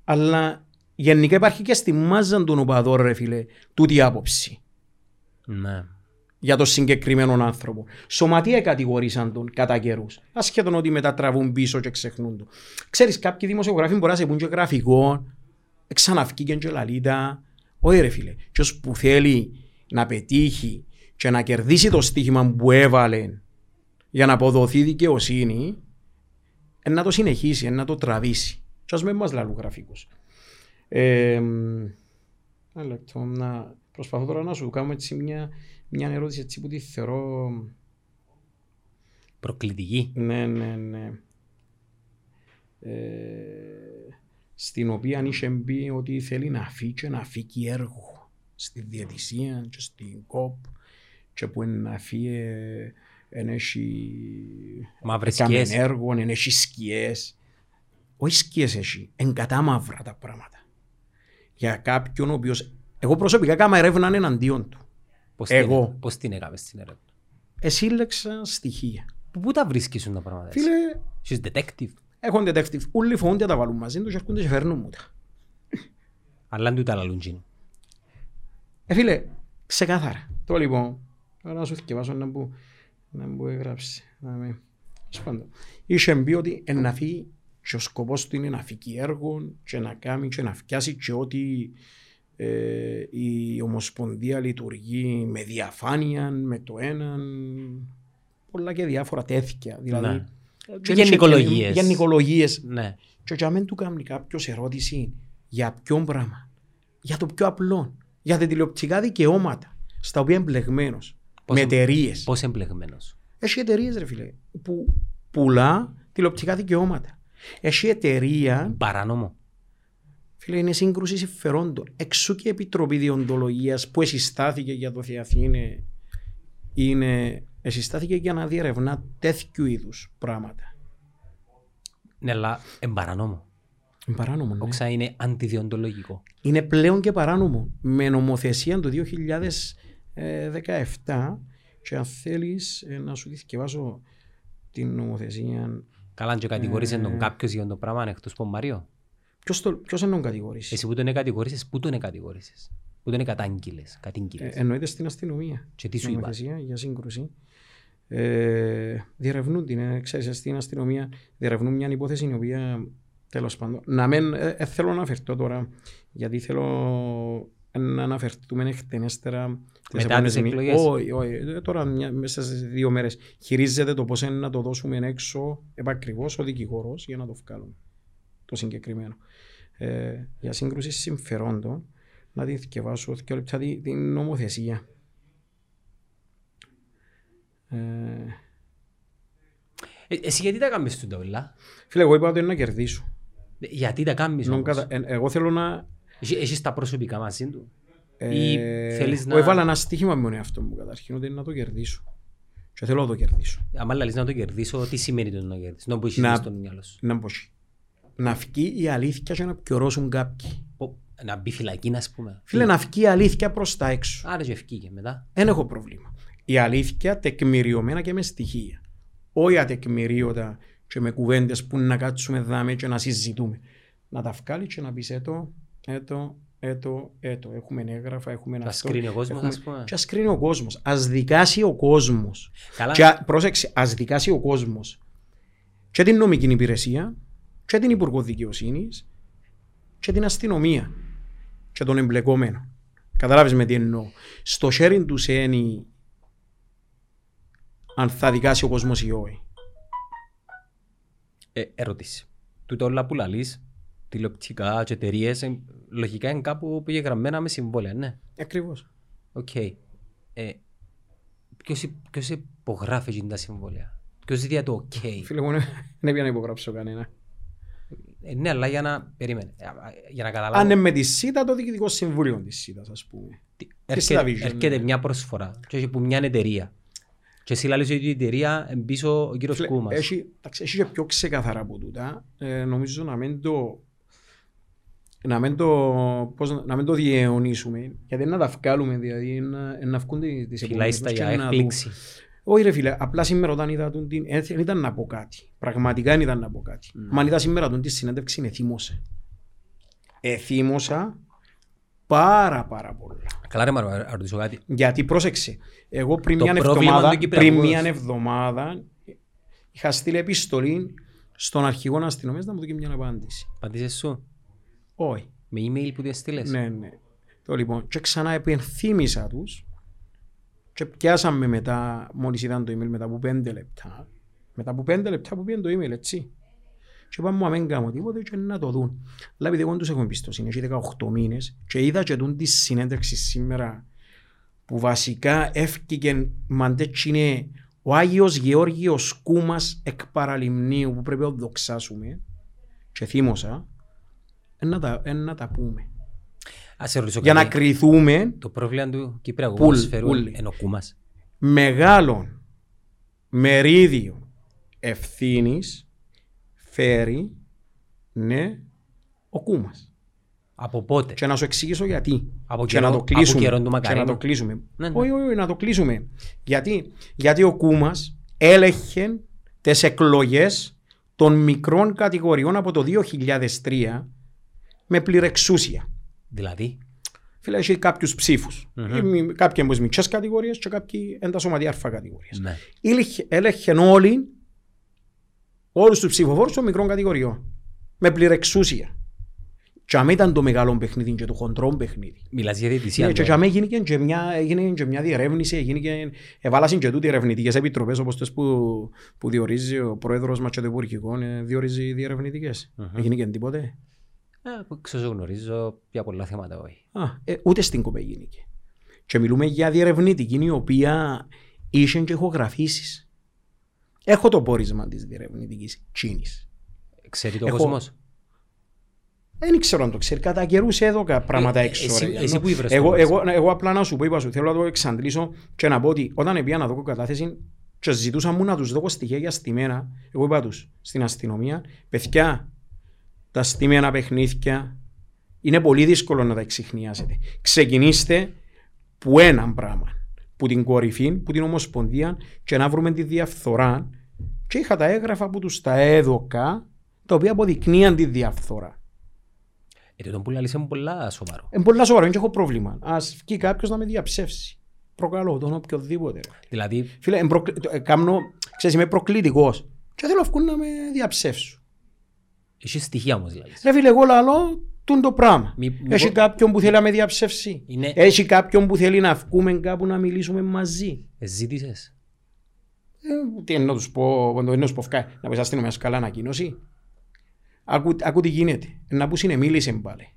αλλά γενικά υπάρχει και στη μάζα των οπαδών, ρε φίλε, τούτη η άποψη Ναι. για τον συγκεκριμένο άνθρωπο. Σωματεία κατηγορήσαν τον κατά καιρούς. Ασχέτον ότι μετά τραβούν πίσω και ξεχνούν τον. Ξέρεις, κάποιοι δημοσιογράφοι μπορεί να σε πούν και γραφικό, ξαναυκεί και λαλίτα. Όχι ρε φίλε, ποιος που θέλει να πετύχει και να κερδίσει το στοίχημα που έβαλε για να αποδοθεί δικαιοσύνη, ε, να το συνεχίσει, ε, να το τραβήσει. Και ας με μας λαλούν γραφικούς. Ε, ένα λεπτό, να προσπαθώ τώρα να σου κάνω έτσι μια, μια ερώτηση έτσι που τη θεωρώ... Προκλητική. Ναι, ναι, ναι. Ε, στην οποία είχε μπει ότι θέλει να φύγει και να φύγει έργο στη διαιτησία και στην ΚΟΠ και που είναι να φύγει εν έχει Μαύρες έκαμε σκιές. έργο, εν έχει σκιές. Όχι σκιές έχει, εν κατά μαύρα τα πράγματα. Για κάποιον ο οποίος... Εγώ προσωπικά έκανα έρευνα εναντίον του. Πώς Εγώ. Την, πώς την έκαμες στην ερώτηση. Εσύλλεξα στοιχεία. Πού, πού τα βρίσκεις σου τα πράγματα έτσι. Φίλε, Είσαι detective. Έχουν detective. Όλοι φοβούνται να τα βάλουν μαζί τους και έρχονται και φέρνουν μου τα. Αλλά δεν του τα λαλούν τζιν. Ε, φίλε, ξεκάθαρα. Το λοιπόν, τώρα να σου θυκευάσω να που, να που έγραψε. Να με... Τέλος πάντων. Είχε πει ότι εν να φύγει και ο σκοπός του είναι να φύγει έργο και να κάνει και να φτιάσει και ότι ε, η Ομοσπονδία λειτουργεί με διαφάνεια, με το έναν, πολλά και διάφορα τέτοια. Δηλαδή, Ναι. και Γενικολογίες. Γενικολογίες. Ναι. Και για μεν του κάνει κάποιος ερώτηση για ποιον πράγμα. Για το πιο απλό. Για τα τηλεοπτικά δικαιώματα στα οποία εμπλεγμένος. Πώς με εμ- εταιρείες. Πώς εμπλεγμένος; Έχει εταιρείες, ρε φίλε, που πουλά τηλεοπτικά δικαιώματα. Έχει εταιρεία, Παράνομο. φίλε, είναι σύγκρουση συμφερόντων. Εξού και η Επιτροπή Διοντολογίας που εσυστάθηκε για το Θεαθήνε είναι. Εσυστάθηκε για να διερευνά τέτοιου είδους πράγματα. Ναι, αλλά είναι παράνομο. Είναι παράνομο, ναι. Όξα είναι αντιδιοντολογικό. είναι πλέον και παράνομο. Με νομοθεσία το 2017 και αν θέλεις ε, να σου διθυκευάσω την νομοθεσία Καλά, αν και κατηγορήσε Ε. τον κάποιος για το πράγμα εκτός από Μαριό. ποιος, το, ποιος είναι τον κατηγορήσει. Εσύ που τον κατηγορήσεις, πού τον κατηγορήσεις. Πού τον κατάγγειλες, Ε, κατήγγειλες. εννοείται στην αστυνομία. Και τι σου είπα; νομοθεσία για σύγκρουση. Ε, διερευνούν την, ε, ξέρεις, στην αστυνομία διερευνούν μια υπόθεση η οποία τέλος πάντων, να μην, ε, ε, θέλω να αναφερθώ τώρα γιατί θέλω να αναφερθούμε εκτενέστερα τις Μετά τις επόμενες μη- εκλογές; Όχι, όχι, ε, τώρα μια, μέσα σε δύο μέρες χειρίζεται το πώς είναι να το δώσουμε έξω επακριβώς ο δικηγόρος για να το βγάλουμε το συγκεκριμένο. Ε, για σύγκρουση συμφερόντων να τη θυκευάσω δύο λεπτά τη- την νομοθεσία. Ε, Ε, Εσύ γιατί τα κάνεις τούτα όλα; φίλε, εγώ είπα ότι είναι να κερδίσω. Ε, Γιατί τα κάνεις Νον όμως; κατα- ε, εγώ θέλω να. Εσύ- Έχεις τα προσωπικά μαζί του; Ε, Ή θέλεις εγώ να- έβαλα ένα στοίχημα με τον εαυτό μου καταρχήν ότι είναι να το κερδίσω. Και θέλω να το κερδίσω. Αν λαλείς να το κερδίσω, τι σημαίνει το να κερδίσεις; Να που έχεις Να- μες στο μυαλό σου. Να μπω εκεί. Να βγει η αλήθεια και να πιωρώσουν κάποιοι. Πω, Να μπει φυλακή, ας πούμε. Φίλε, να βγει η αλήθεια προς τα έξω. Άρα και ευκήκε μετά. Δεν έχω πρόβλημα. Η αλήθεια τεκμηριωμένα και με στοιχεία. Όχι ατεκμηρίωτα και με κουβέντες που να κάτσουμε δάμε και να συζητούμε. Να τα βγάλει και να πεις έτο, έτο, έτο, έτο. Έχουμε έγγραφα, έχουμε Τα αυτό. σκρίνει ο κόσμος, έχουμε- ας πούμε. Και ας κρίνει ο κόσμος. Α δικάσει ο κόσμος. Καλά. Και α- πρόσεξε, ας δικάσει ο κόσμος και την νομική υπηρεσία και την Υπουργό Δικαιοσύνης και την αστυνομία και τον εμπλεκόμενο. Καταλάβεις με τι εννοώ. Στο χέριν του είναι αν θα δικάσει ο κόσμος ή όχι. Ε, ερώτηση. Τούτα όλα που λαλείς, τηλεοπτικά και εταιρείες, ε, λογικά είναι κάπου που είναι γραμμένα με συμβόλαια, ναι. Ακριβώς. Οκ. Ε, ποιος, υ- ποιος υπογράφει εκείνα τα συμβόλαια; Ποιος δίδει το οκ. Φίλε μου, δεν έπια να υπογράψω κανένα. Ε, ναι, αλλά για να... Περίμενε. Ε, α, Για να Αν καταλάβω. είναι με τη ΣΥΤΑ, το διοικητικό συμβούλιο της ΣΥΤΑς, ας πούμε. τι- και στα Έρχεται, Vision, έρχεται ναι. μια προσφορά και έχει που μια εταιρεία. Και εσύ λαλείς ότι η εταιρεία είναι πίσω ο κύριος Φίλε, Κούμας. Έχει, εντάξει, έχει και πιο ξεκαθαρά από τούτα. Ε, νομίζω να μην το να μην το, πώς, να- να μην το διαιωνίσουμε, γιατί να τα βγάλουμε, δηλαδή να, να βγουν τις τις επόμενες Φυλάιστα μέρες για και να έκπληξη. Όχι ρε φίλε, απλά σήμερα όταν είδα τον την, ε, δεν ήταν να πω κάτι. Πραγματικά δεν ήταν να πω κάτι. Ναι. Μα αν είδα σήμερα τον τη συνέντευξη, εθύμωσα. Εθύμωσα πάρα πάρα πολλά. Καλά ρε Μαρό, να ρωτήσω κάτι. Γιατί πρόσεξε, εγώ πριν Το μια πρόβλημα εβδομάδα, του Κυπριακού πριν μια πώς. εβδομάδα είχα στείλει επιστολή στον αρχηγό αστυνομίας να μου δώσει μια απάντηση. Απαντήσεις σου; Όχι. Με email που την στείλες. Ναι, ναι. Το λοιπόν, και ξανά επενθύμησα τους και πιάσαμε μετά, μόλις είδαν το email μετά από πέντε λεπτά, μετά από πέντε λεπτά που πήγαν το email, έτσι. Και είπαμε μου αμέν κάνω τίποτε και να το δουν. Αλλά επειδή εγώ δεν τους έχω εμπιστοσύνη, έχει 18 μήνες και είδα και τούν τη συνέντευξη σήμερα που βασικά έφυγε μαντέτσι είναι ο Άγιος Γεώργιος Κούμας εκ παραλιμνίου που πρέπει να το δοξάσουμε και θύμωσα, ε, να τα, ε, να τα πούμε. Ας σε ρωτήσω Για να κάτι. κριθούμε Το πρόβλημα του Κυπριακού Πουλ, ποδοσφαίρου πουλ. είναι ο Κούμας. μεγάλον μερίδιο ευθύνης φέρει ναι ο Κούμας. Από πότε; Και να σου εξηγήσω γιατί. Από και καιρό- να το από κλείσουμε. καιρόν του και να Μακαρίνου. το κλείσουμε. Ναι, ναι. Όχι, όχι, όχι, να το κλείσουμε. Γιατί, γιατί ο Κούμας έλεγχε τις εκλογές των μικρών κατηγοριών από το 2003 με πληρεξούσια. Δηλαδή; Φίλε, έχει κάποιους ψήφους. Mm-hmm. Κάποιοι είναι μικρές κατηγορίες και κάποιοι είναι τα σωματεία αρφα κατηγορίες. Ναι. Έλεγχε όλοι, όλους τους ψηφοφόρους των μικρών κατηγοριών. Με πληρεξούσια. Και αμέ ήταν το μεγάλο παιχνίδι και το χοντρό παιχνίδι. Μιλάς για διαιτησία. Ναι, και αμέ έγινε και μια, έγινε και μια διερεύνηση, έγινε και, εβάλασαν και τούτοι ερευνητικές επιτροπές όπως τες που, που διορίζει ο πρόεδρος μας και το υπουργικό, ε, διορίζει διερευνητικές. Mm-hmm. Έγινε και τίποτε. Ε, ξέρω γνωρίζω για πολλά θέματα όχι. Α, ε, ούτε στην κοπέ γίνηκε. Και μιλούμε για διερευνητική η οποία είχε και ηχογραφήσεις. Έχω το πόρισμα της διερευνητικής τσίνης. Ξέρει το Έχω... κόσμος; Δεν ξέρω αν το ξέρει. Κατά καιρούς έδωκα πράγματα ε, έξω. Εσύ, ρε, εσύ που ήβρες εγώ, το εγώ, εγώ, απλά να σου πω, είπα σου, θέλω να το εξαντλήσω και να πω ότι όταν πήγα να δω κατάθεση και ζητούσα μου να τους δω στοιχεία για στημένα, εγώ είπα τους στην αστυνομία, παιδιά, τα στήμενα παιχνίδια είναι πολύ δύσκολο να τα εξηχνιάσετε. Ξεκινήστε που ένα πράγμα, που την κορυφή, που την ομοσπονδία και να βρούμε τη διαφθορά και είχα τα έγγραφα που τους τα έδωκα τα οποία αποδεικνύαν τη διαφθορά. Ε, το που λαλείς είναι πολλά σοβαρό. Είναι πολλά σοβαρό, δεν έχω πρόβλημα. Ας βγει κάποιος να με διαψεύσει. Προκαλώ τον οποιοδήποτε. Δηλαδή... Φίλε, προκλη... ε, κάνω, ξέρεις, είμαι προκλητικός και θέλω να με διαψεύσουν. Έχει στοιχεία όμως δηλαδή. Ρε φίλε, εγώ λαλώ τούν το πράγμα. Μη, μη Έχει κάποιον που θέλει να με διαψεύσει. Είναι... Έχει κάποιον που θέλει να βγούμε κάπου να μιλήσουμε μαζί. Ζήτησες. Ε, τι εννοώ τους πω, όταν εννοώ πω να πεις αστυνομία σκαλά ανακοίνωση. Ακού, ακού τι γίνεται. Να πούς είναι μίλησε πάλι.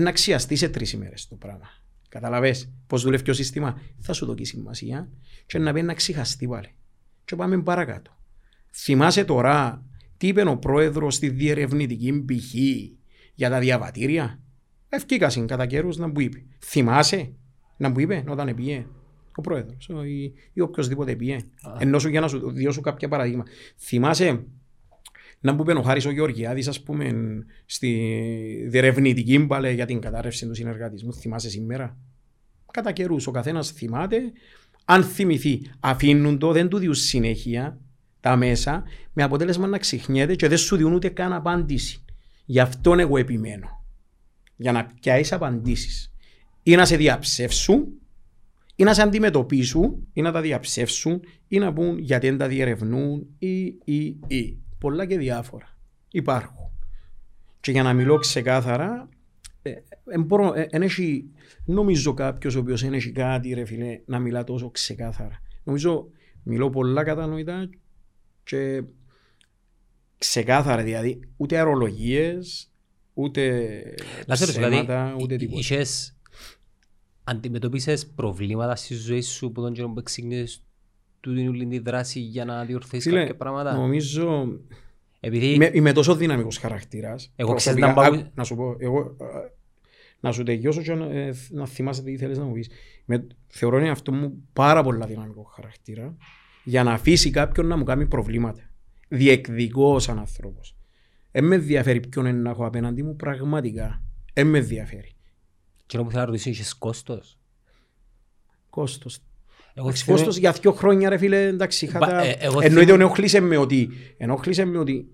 Να αξιαστεί σε τρεις ημέρες το πράγμα. Καταλαβες πώς δουλεύει το σύστημα; Θα σου δώσει σημασία και να πει να ξεχαστεί πάλι. Και πάμε παρακάτω. Θυμάσαι τώρα τι είπε ο πρόεδρος στη διερευνητική πηχή για τα διαβατήρια; Ευκήκασαν κατά καιρούς να μου είπε. Θυμάσαι να μου είπε όταν πήγε ο πρόεδρος ή, ή οποιοδήποτε πήγε. Ενώ σου για να σου δώσω κάποια παραδείγμα. Θυμάσαι να μου είπε ο Χάρης ο Γεωργιάδης ας πούμε στη διερευνητική μπαλε για την κατάρρευση του συνεργατισμού. Θυμάσαι σήμερα; Κατά καιρούς ο καθένας θυμάται. Αν θυμηθεί αφήνουν το, δεν του διούν συνέχεια τα μέσα με αποτέλεσμα να ξεχνιέται και δεν σου δίνουν ούτε καν απάντηση. Γι' αυτό εγώ επιμένω. Για να πιάσεις απαντήσεις. Ή να σε διαψεύσουν, ή να σε αντιμετωπίσουν, ή να τα διαψεύσουν, ή να πούν γιατί δεν τα διερευνούν, ή, ή, ή. Πολλά και διάφορα υπάρχουν. Και για να μιλώ ξεκάθαρα, ε, ε, ε, έχει, νομίζω κάποιος ο οποίος δεν έχει κάτι ρε φίλε, να μιλά τόσο ξεκάθαρα. Νομίζω μιλώ πολλά κατανοητά και ξεκάθαρα δηλαδή ούτε αερολογίες, ούτε ψέματα, δηλαδή, ούτε τίποτα. Είχες, αντιμετωπίσες προβλήματα στη ζωή σου που τον καιρό που ξεκίνησες του τη δράση για να διορθώσεις κάποια πράγματα; Νομίζω επειδή... είμαι, είμαι τόσο δυναμικός χαρακτήρας. Εγώ ξέρεις να πάω... Να σου πω, εγώ, να σου τελειώσω και να, ε, να θυμάσαι τι θέλεις να μου πεις. Με, θεωρώ είναι αυτό μου πάρα πολλά δυναμικό χαρακτήρα για να αφήσει κάποιον να μου κάνει προβλήματα. Διεκδικώ σαν άνθρωπος. Δεν με ενδιαφέρει ποιον είναι να έχω απέναντι μου πραγματικά. Δεν με ενδιαφέρει. Και που θέλω να ρωτήσω, είσαι κόστος; Κόστος. Εγώ κόστος θέλω... για δύο χρόνια ρε φίλε, εντάξει, είχα τα... Ε, Εννοείται θέλω... ενοχλήσε με ότι, ενοχλήσε με ότι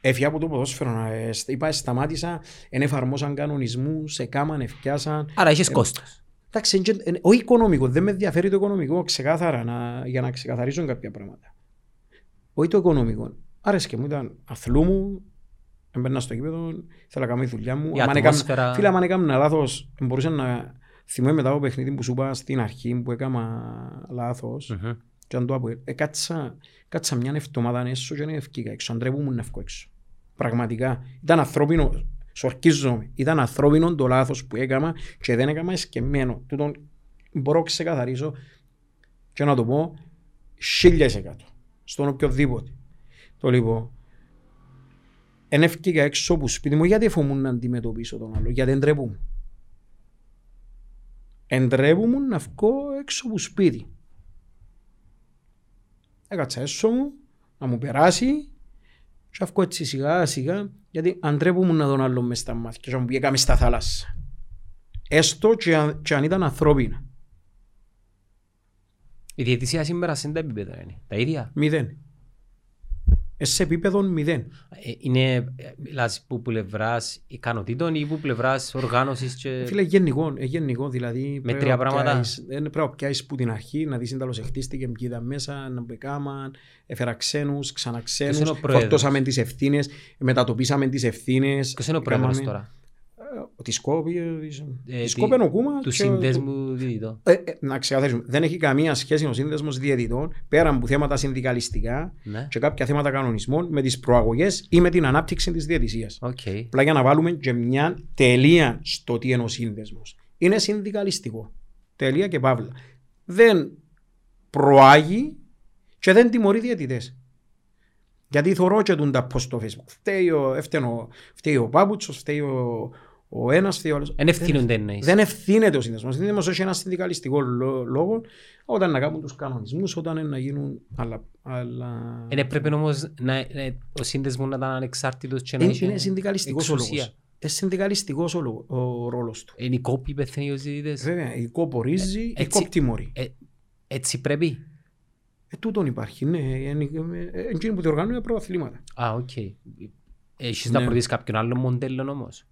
έφυγα από το ποδόσφαιρο, ε, είπα σταμάτησα, εν εφαρμόσαν κανονισμούς, σε κάμαν, ευκιάσαν. Άρα έχεις ε, κόστος. Εντάξει, ο οικονομικό, δεν με ενδιαφέρει το οικονομικό ξεκάθαρα να, για να ξεκαθαρίσουν κάποια πράγματα. Όχι το οικονομικό. Άρεσε μου, ήταν αθλού μου, έμπαιρνα στο κήπεδο, ήθελα να κάνω τη δουλειά μου. Η ατμόσφαιρα... Φίλε, αν έκανα λάθος, μπορούσα να θυμάμαι μετά από παιχνίδι που σου είπα στην αρχή που έκανα λάθος. Mm-hmm. Και αν το πω, ε, κάτσα, κάτσα μια εβδομάδα έσω και ευκήκα έξω, αντρέπω να ευκώ έξω. Πραγματικά. Ήταν ανθρώπινο, σορκίζομαι. Ήταν ανθρώπινο το λάθος που έκανα και δεν έκανα εσκεμμένο. Τούτον μπορώ να ξεκαθαρίσω και να το πω χίλιες εκατό στον οποιοδήποτε. Το λοιπόν, εν ευκήκα έξω από σπίτι μου γιατί φοβούμουν να αντιμετωπίσω τον άλλο, γιατί εντρέπουμε. Εντρέπουμε να βγω έξω από σπίτι. Έκατσα έσω μου, να μου περάσει και βγω έτσι σιγά σιγά γιατί αντρέπουμε να τον άλλο μες στα μάτια και να μου πήγαμε στα θάλασσα. Έστω και, και αν ήταν ανθρώπινα. Η διαιτησία σήμερα σε τα επίπεδα είναι. Τα ίδια. Μηδέν. Ε, σε επίπεδο μηδέν. Ε, Είναι, ε, μιλάς που πλευράς ικανοτήτων ή που πλευράς οργάνωσης και... Φίλε, γενικό, ε, γενικό δηλαδή. Με πρέπει τρία να πράγματα. πιάσεις- ε, Πρέπει να πιάσεις που την αρχή, να δεις εντάλλως εχτίστηκε, ποιοι ήταν μέσα, να μπεκάμαν, έφερα ξένους, ξανά ξένους, Ποιος είναι ο πρόεδρος; φορτώσαμε τις ευθύνες, μετατοπίσαμε τις ευθύνες. Ποιος είναι ο πρόεδρος έκαναμε- τώρα, Ε, Τη Σκόπη, ε, της- Ε, της Σκόπη είναι ο Κούμας. του και- συνδέσμου διαιτητών. Ε, ε, να ξεκαθαρίσουμε, δεν έχει καμία σχέση ο σύνδεσμος διαιτητών πέραν από θέματα συνδικαλιστικά Ναι, και κάποια θέματα κανονισμών με τις προαγωγές ή με την ανάπτυξη της διαιτησίας. οκ. Απλά για να βάλουμε και μια τελεία στο τι είναι ο σύνδεσμος. Είναι συνδικαλιστικό. Τελεία και παύλα. Δεν προάγει και δεν τιμωρεί διαιτητές. Γιατί θωρώ και τον τα post στο facebook. Φταίει ο, έφταιγε ο, φταίει ο Πάπουτσος, φταίει ο, ο ένας, φταίει ο άλλος. Εν ευθύνονται εννοείς. Δεν ευθύνεται ο σύνδεσμος. Ο σύνδεσμος έχει ένα συνδικαλιστικό λό- λόγο όταν να κάνουν τους κανονισμούς, όταν είναι να γίνουν άλλα... άλλα... Είναι πρέπει όμως να, να- ο σύνδεσμος να ήταν ανεξάρτητος και να Είναι, είχε είναι συνδικαλιστικός ο εξουσία. λόγος. Είναι συνδικαλιστικός ο, λο- ο ρόλος του. Είναι η ΚΟΠ υπεύθυνη ως διαιτητές. Βέβαια, η ΚΟΠ ορίζει, η έτσι- ΚΟΠ τιμωρεί. Ε, Έτσι πρέπει. Ε, τούτον υπάρχει, ναι. Είναι ε, εκείνοι που διοργανώνουν πρωταθλήματα. Α, οκ. Έχεις Ναι. να προτείνεις κάποιον άλλο μοντέλο όμως.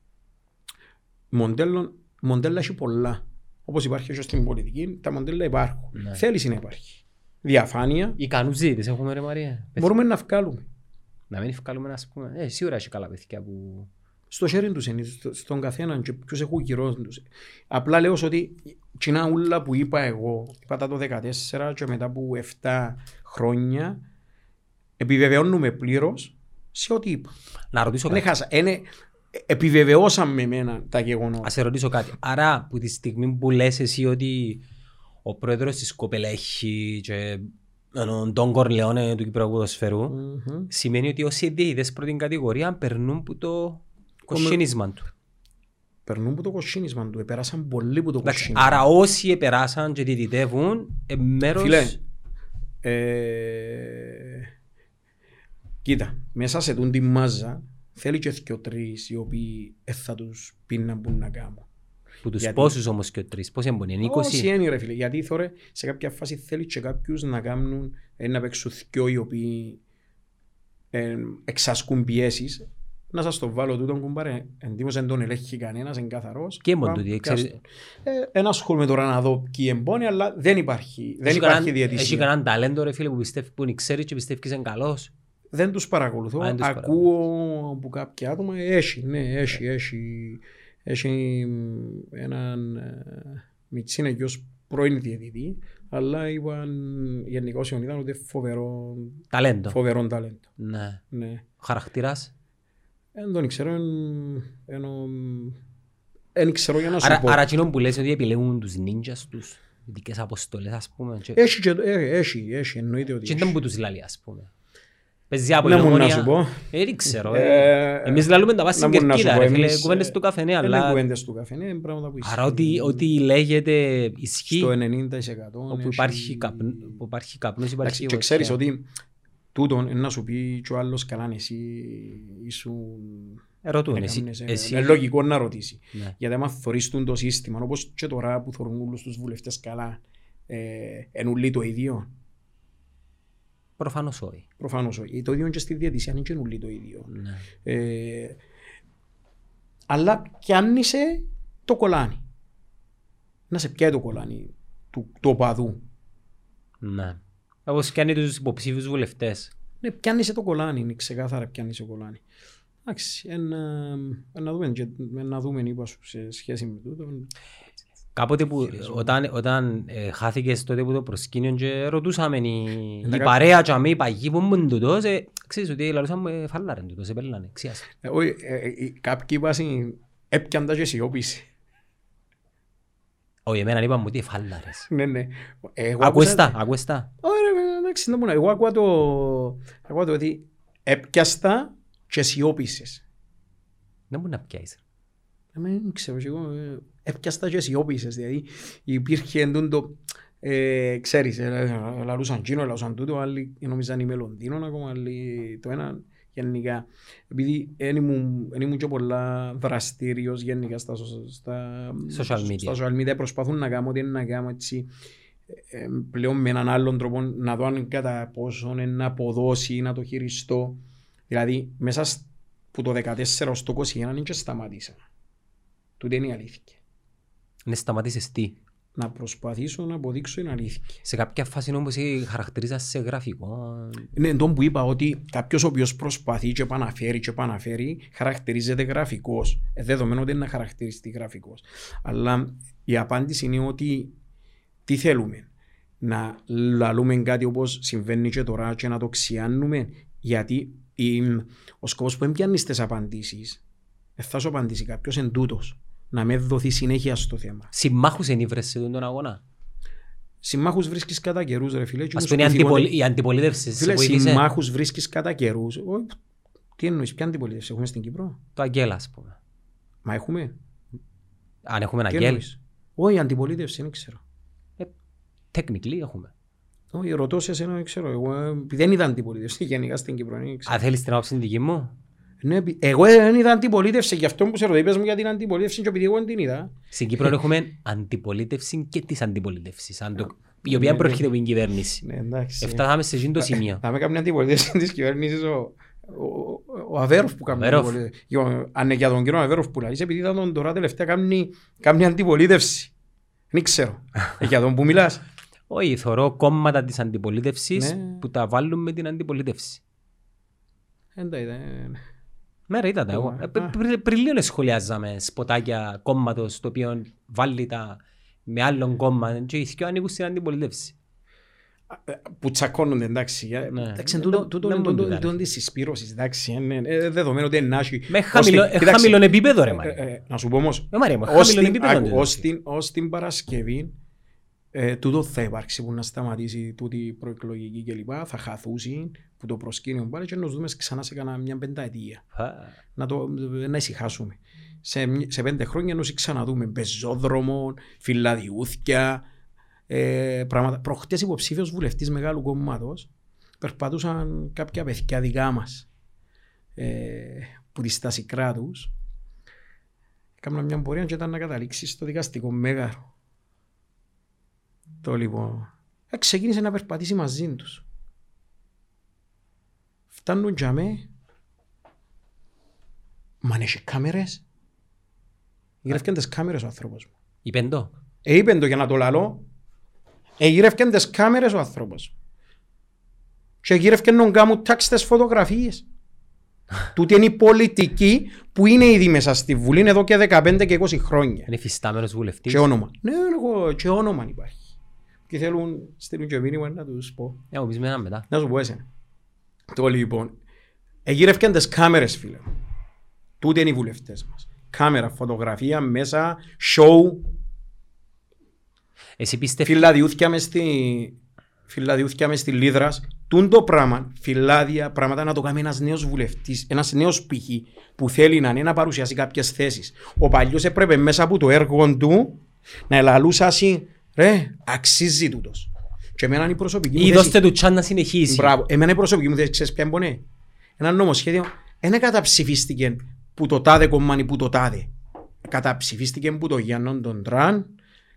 Μοντέλο, μοντέλα έχει πολλά. Όπως υπάρχει και στην πολιτική, τα μοντέλα υπάρχουν. Ναι. Θέληση να υπάρχει. Διαφάνεια, Ικανούς διαιτητές έχουμε ρε Μαρία. μπορούμε να βγάλουμε. Να μην ευκάλουμε να πούμε. Ε, σίγουρα έχει καλά παιδιά που... Στο χέρι τους είναι, στο- στον καθέναν και ποιους έχουν γύρω τους. Απλά λέω ότι κοινά ούλα που είπα εγώ, είπα τα το 14 και μετά από 7 χρόνια, επιβεβαιώνουμε πλήρως σε ό,τι είπα. Να ρωτήσω Δεν κάτι. Χάσα. Είναι, επιβεβαιώσαμε εμένα τα γεγονότα. Ας σε ρωτήσω κάτι. Άρα, που τη στιγμή που λες εσύ ότι ο πρόεδρος της Κοπελέχη και ενώ, τον Κορλεόνε του Κυπριακού Ποδοσφαιρού, Μμμ. σημαίνει ότι όσοι διαιτητές πρώτη κατηγορία περνούν που το κοσίνισμα του. Περνούν που το κοσίνισμα του. Επέρασαν πολύ που το Εντάξει, κοσίνισμα. Άρα όσοι επεράσαν και διαιτητεύουν, ε, μέρος... Φίλε, ε, κοίτα, μέσα σε τούν τη μάζα θέλει και δυο τρεις οι οποίοι ε, θα τους πει να μπουν να κάνουν. Που τους γιατί- πόσους όμως και ο τρεις, πόσοι έμπονε, είναι 20. Όσοι είναι ρε φίλε, γιατί θωρέ, σε κάποια φάση θέλει και κάποιους να κάνουν, ε, να παίξουν δυο οι οποίοι ε, εξασκούν πιέσεις. Να σας το βάλω τούτον κουμπάρε, εντύπως δεν τον ελέγχει κανένας, είναι καθαρός. Και μόνο Πάμε, τούτοι, πιάσ' ξέρεις- τον. Ε, Ένα ασχολούμαι τώρα να δω ποιοι εμπόνοι, αλλά δεν υπάρχει, δεν Έχει υπάρχει κανέναν- Έχει διαιτησία. κανέναν ταλέντο ρε φίλε που πιστεύει που ξέρεις και πιστεύεις και είσαι καλός. Δεν τους παρακολουθώ. Α, δεν τους Ακούω από κάποια άτομα. Έχει, ναι, έχει, έχει. Έχει έναν ε, μητσίνα γιος πρώην διαιτητή, αλλά είπαν γενικά όσοι ήταν ότι φοβερό, Ταλέντο. φοβερό ταλέντο. Ναι. Ναι. Ο χαρακτήρας; Δεν τον ξέρω, εν- ενώ... Δεν ξέρω για να σου Άρα, πω. άρα εκείνο που λες ότι επιλέγουν τους νίντζας τους, ειδικές αποστολές ας πούμε. Και, Έχει, και, ε, έχει, έχει, εννοείται ότι και έχει. ήταν που τους λαλεί ας πούμε. Παίζει από Να την μου να ομόνια. σου πω. Ε, δεν ξέρω. Ε, ε. Εμείς λαλούμε τα βάση να στην μου να σου κερκίδα πω, ρε φίλε, εμείς, κουβέντες ε, του καφενέ, Είναι αλλά... κουβέντες του καφενέ, είναι πράγματα που Άρα ότι, ότι λέγεται ισχύει, στο 90% όπου έχει- υπάρχει, καπνο, όπου υπάρχει καπνός υπάρχει Εντάξει, και βοήθεια. ξέρεις ότι τούτον είναι να σου πει και ο άλλος καλά εσύ ήσουν... Ρωτούν, εσύ, έκαμνες, ε, εσύ, Είναι λογικό να ρωτήσει. ναι. Γιατί άμα θωρείς τούν το σύστημα, όπως και τώρα που θωρούν όλους τους βουλευτές καλά, ε, εν ούλοι το ίδιο. Προφανώς όχι. Προφανώς όχι. Το ίδιο είναι και στη διαιτησία, είναι και ούλοι το ίδιο. Ναι. Ε, αλλά πιάννησε το κολάνι. Να σε πιάει το κολάνι του, του οπαδού. Ναι. Όπως κάνει τους υποψήφιους βουλευτές. Ναι, πιάννησε το κολάνι, είναι ξεκάθαρα πιάννησε το κολάνι. Εντάξει, ένα, να δούμε, και- να δούμε είπα σου, σε σχέση με τούτο. Κάποτε που όταν, όταν ε, χάθηκες τότε που το προσκήνιο και ρωτούσαμε η, η Εντάξει. παρέα και αμέ, οι παγιοί που ήμουν τούτος, ε, ξέρεις ότι λαλούσαμε ε, φαλάρεν τούτος, επέλανε, ξιάσε. Ε, όχι, ε, ε, ε, κάποιοι είπαν έπιαν τα και σιώπηση. Όχι, εμένα είπαμε ότι φαλάρες. Ναι, ναι. Εγώ Ακούες άκουσα- τα, ακούες τα. Όχι, ρε, εντάξει, να πω, εγώ ακούω το, ακούω το ότι έπιαστα και σιώπησες. Δεν μπορεί να πιάσεις. Ε, Δεν ξέρω, και εγώ ε, έπιαστα και σιώπησες, δηλαδή υπήρχε εντούν το, ε, ξέρεις, ε, ε, λαλούσαν κίνο, λαλούσαν τούτο, άλλοι νομίζαν είμαι Λονδίνο ακόμα, άλλοι το ένα, γενικά. Επειδή δεν ήμουν, εν ήμουν και πολλά δραστήριος γενικά στα, σο- στα, Social media. στα social media, προσπαθούν να κάνω ό,τι είναι να κάνω έτσι, ε, πλέον με έναν άλλον τρόπο να δω αν κατά πόσο να αποδώσει ή να το χειριστώ. Δηλαδή, μέσα που το 14 ως το 21 δεν και σταμάτησα. Τούτε είναι η αλήθεια. Ναι, σταματήσεις τι; Να προσπαθήσω να αποδείξω την αλήθεια. Σε κάποια φάση όμως χαρακτηρίζα σε γραφικό. Είναι τον που είπα ότι κάποιος ο οποίος προσπαθεί και επαναφέρει και επαναφέρει χαρακτηρίζεται γραφικός. Ε, δεδομένου ότι είναι να χαρακτηριστεί γραφικός. Αλλά η απάντηση είναι ότι τι θέλουμε; Να λαλούμε κάτι όπως συμβαίνει και τώρα και να το ξιάνουμε γιατί η, ο σκοπός που έμπιανεις τις απαντήσεις δεν θα σου απαντήσει κάποιος εν τούτος να με δοθεί συνέχεια στο θέμα. Συμμάχους ενήβρες σε τον αγώνα; Συμμάχους βρίσκεις κατά καιρούς ρε φίλε. Ας πούμε αντιπολ... οι αντιπολίτευσεις Φίλε, συμμάχους βρίσκεις κατά καιρούς. Τι εννοείς, ποια αντιπολίτευση έχουμε στην Κύπρο; Το Αγγέλα ας πούμε. Μα έχουμε. Αν έχουμε Αγγέλ. Όχι, αντιπολίτευση, δεν ξέρω. Ε, technically έχουμε. Όχι, ρωτώ σε εσένα, δεν ξέρω. Εγώ δεν είδα αντιπολίτευση γενικά στην Κύπρο. Αν θέλεις την άποψη δική μου. Ναι, εγώ δεν είδα αντιπολίτευση, γι' αυτό που σε ρωτήπες μου για την αντιπολίτευση και επειδή εγώ δεν την είδα. Στην Κύπρο έχουμε αντιπολίτευση και της αντιπολίτευσης, η οποία προέρχεται από την κυβέρνηση. Ναι, εντάξει. Έφτασαμε σε εκείνο το σημείο. Θα με κάνει αντιπολίτευση της κυβέρνησης ο, ο Αβέροφ που κάνει αντιπολίτευση. Αν για τον κύριο Αβέροφ που λέει, επειδή ήταν τον τώρα τελευταία κάνει, κάνει αντιπολίτευση. Δεν ξέρω. για τον που μιλάς. Όχι, θωρώ κόμματα της αντιπολίτευσης ναι. που τα βάλουν με την αντιπολίτευση. Εντάξει, ναι ρε είδα τα εγώ. Πριν λίγο σχολιάζαμε σποτάκια κόμματος το οποίο βάλει τα με άλλον κόμμα και οι δυο ανήκουν στην αντιπολίτευση. Που τσακώνονται εντάξει. Εντάξει, τούτο είναι της συσπήρωσης, εντάξει. Δεδομένο ότι είναι νάσχη. Με χαμηλόν επίπεδο ρε Μάρια. Να σου πω όμως, ως την Παρασκευή ε, τούτο θα υπάρξει που να σταματήσει τούτη η προεκλογική κλπ. Θα χαθούσει που το προσκύνιο πάλι και να δούμε ξανά σε κανένα μια πενταετία. να, το, να ησυχάσουμε. Σε, σε πέντε χρόνια να ξαναδούμε πεζόδρομο, φυλαδιούθια, ε, πράγματα. Προχτές υποψήφιος βουλευτής μεγάλου κόμματος περπατούσαν κάποια παιδιά δικά μας ε, που της στάση κράτους. Κάμουν μια πορεία και ήταν να καταλήξεις στο δικαστικό μέγαρο. Το λοιπόν. Ε, ξεκίνησε να περπατήσει μαζί τους. Φτάνουν για με. Μα αν έχει κάμερες. Γυρεύκαν τις κάμερες ο άνθρωπος μου. Είπεν το. Ε, είπεν το για να το λαλώ. Ε, γυρεύκαν τις κάμερες ο άνθρωπος. Και γυρεύκαν να κάνουν τάξεις φωτογραφίες. Τούτη είναι η πολιτική που είναι ήδη μέσα στη Βουλή εδώ και 15 και 20 χρόνια. Είναι φυστάμενος βουλευτής. Και όνομα. Ναι, εγώ, και όνομα υπάρχει και θέλουν στείλουν και μήνυμα να τους πω. Να μου πεις με μετά. Να σου πω εσένα. Το λοιπόν, εγύρευκαν τις κάμερες φίλε. Τούτε είναι οι βουλευτές μας. Κάμερα, φωτογραφία, μέσα, show. Εσύ πιστεύεις... Φιλαδιούθια μες στη... Φιλαδιούθια μες στη Λίδρας. Τούν το πράγμα, φυλάδια, πράγματα να το κάνει ένας νέος βουλευτής, ένας νέος π.χ. που θέλει να είναι να παρουσιάσει κάποιες θέσεις. Ο παλιός έπρεπε μέσα από το έργο του να ελαλούσασαι Ρε, αξίζει τούτος. Και εμένα είναι η προσωπική μου θέση. Ή δώστε του τσάν να συνεχίσει. Μπράβο. Εμένα η προσωπική μου θέση, ξέρεις ποια είναι; Ένα νομοσχέδιο δεν καταψηφίστηκε που το τάδε κομμάνι που το τάδε. Καταψηφίστηκε που το Γιάννον τον Τραν,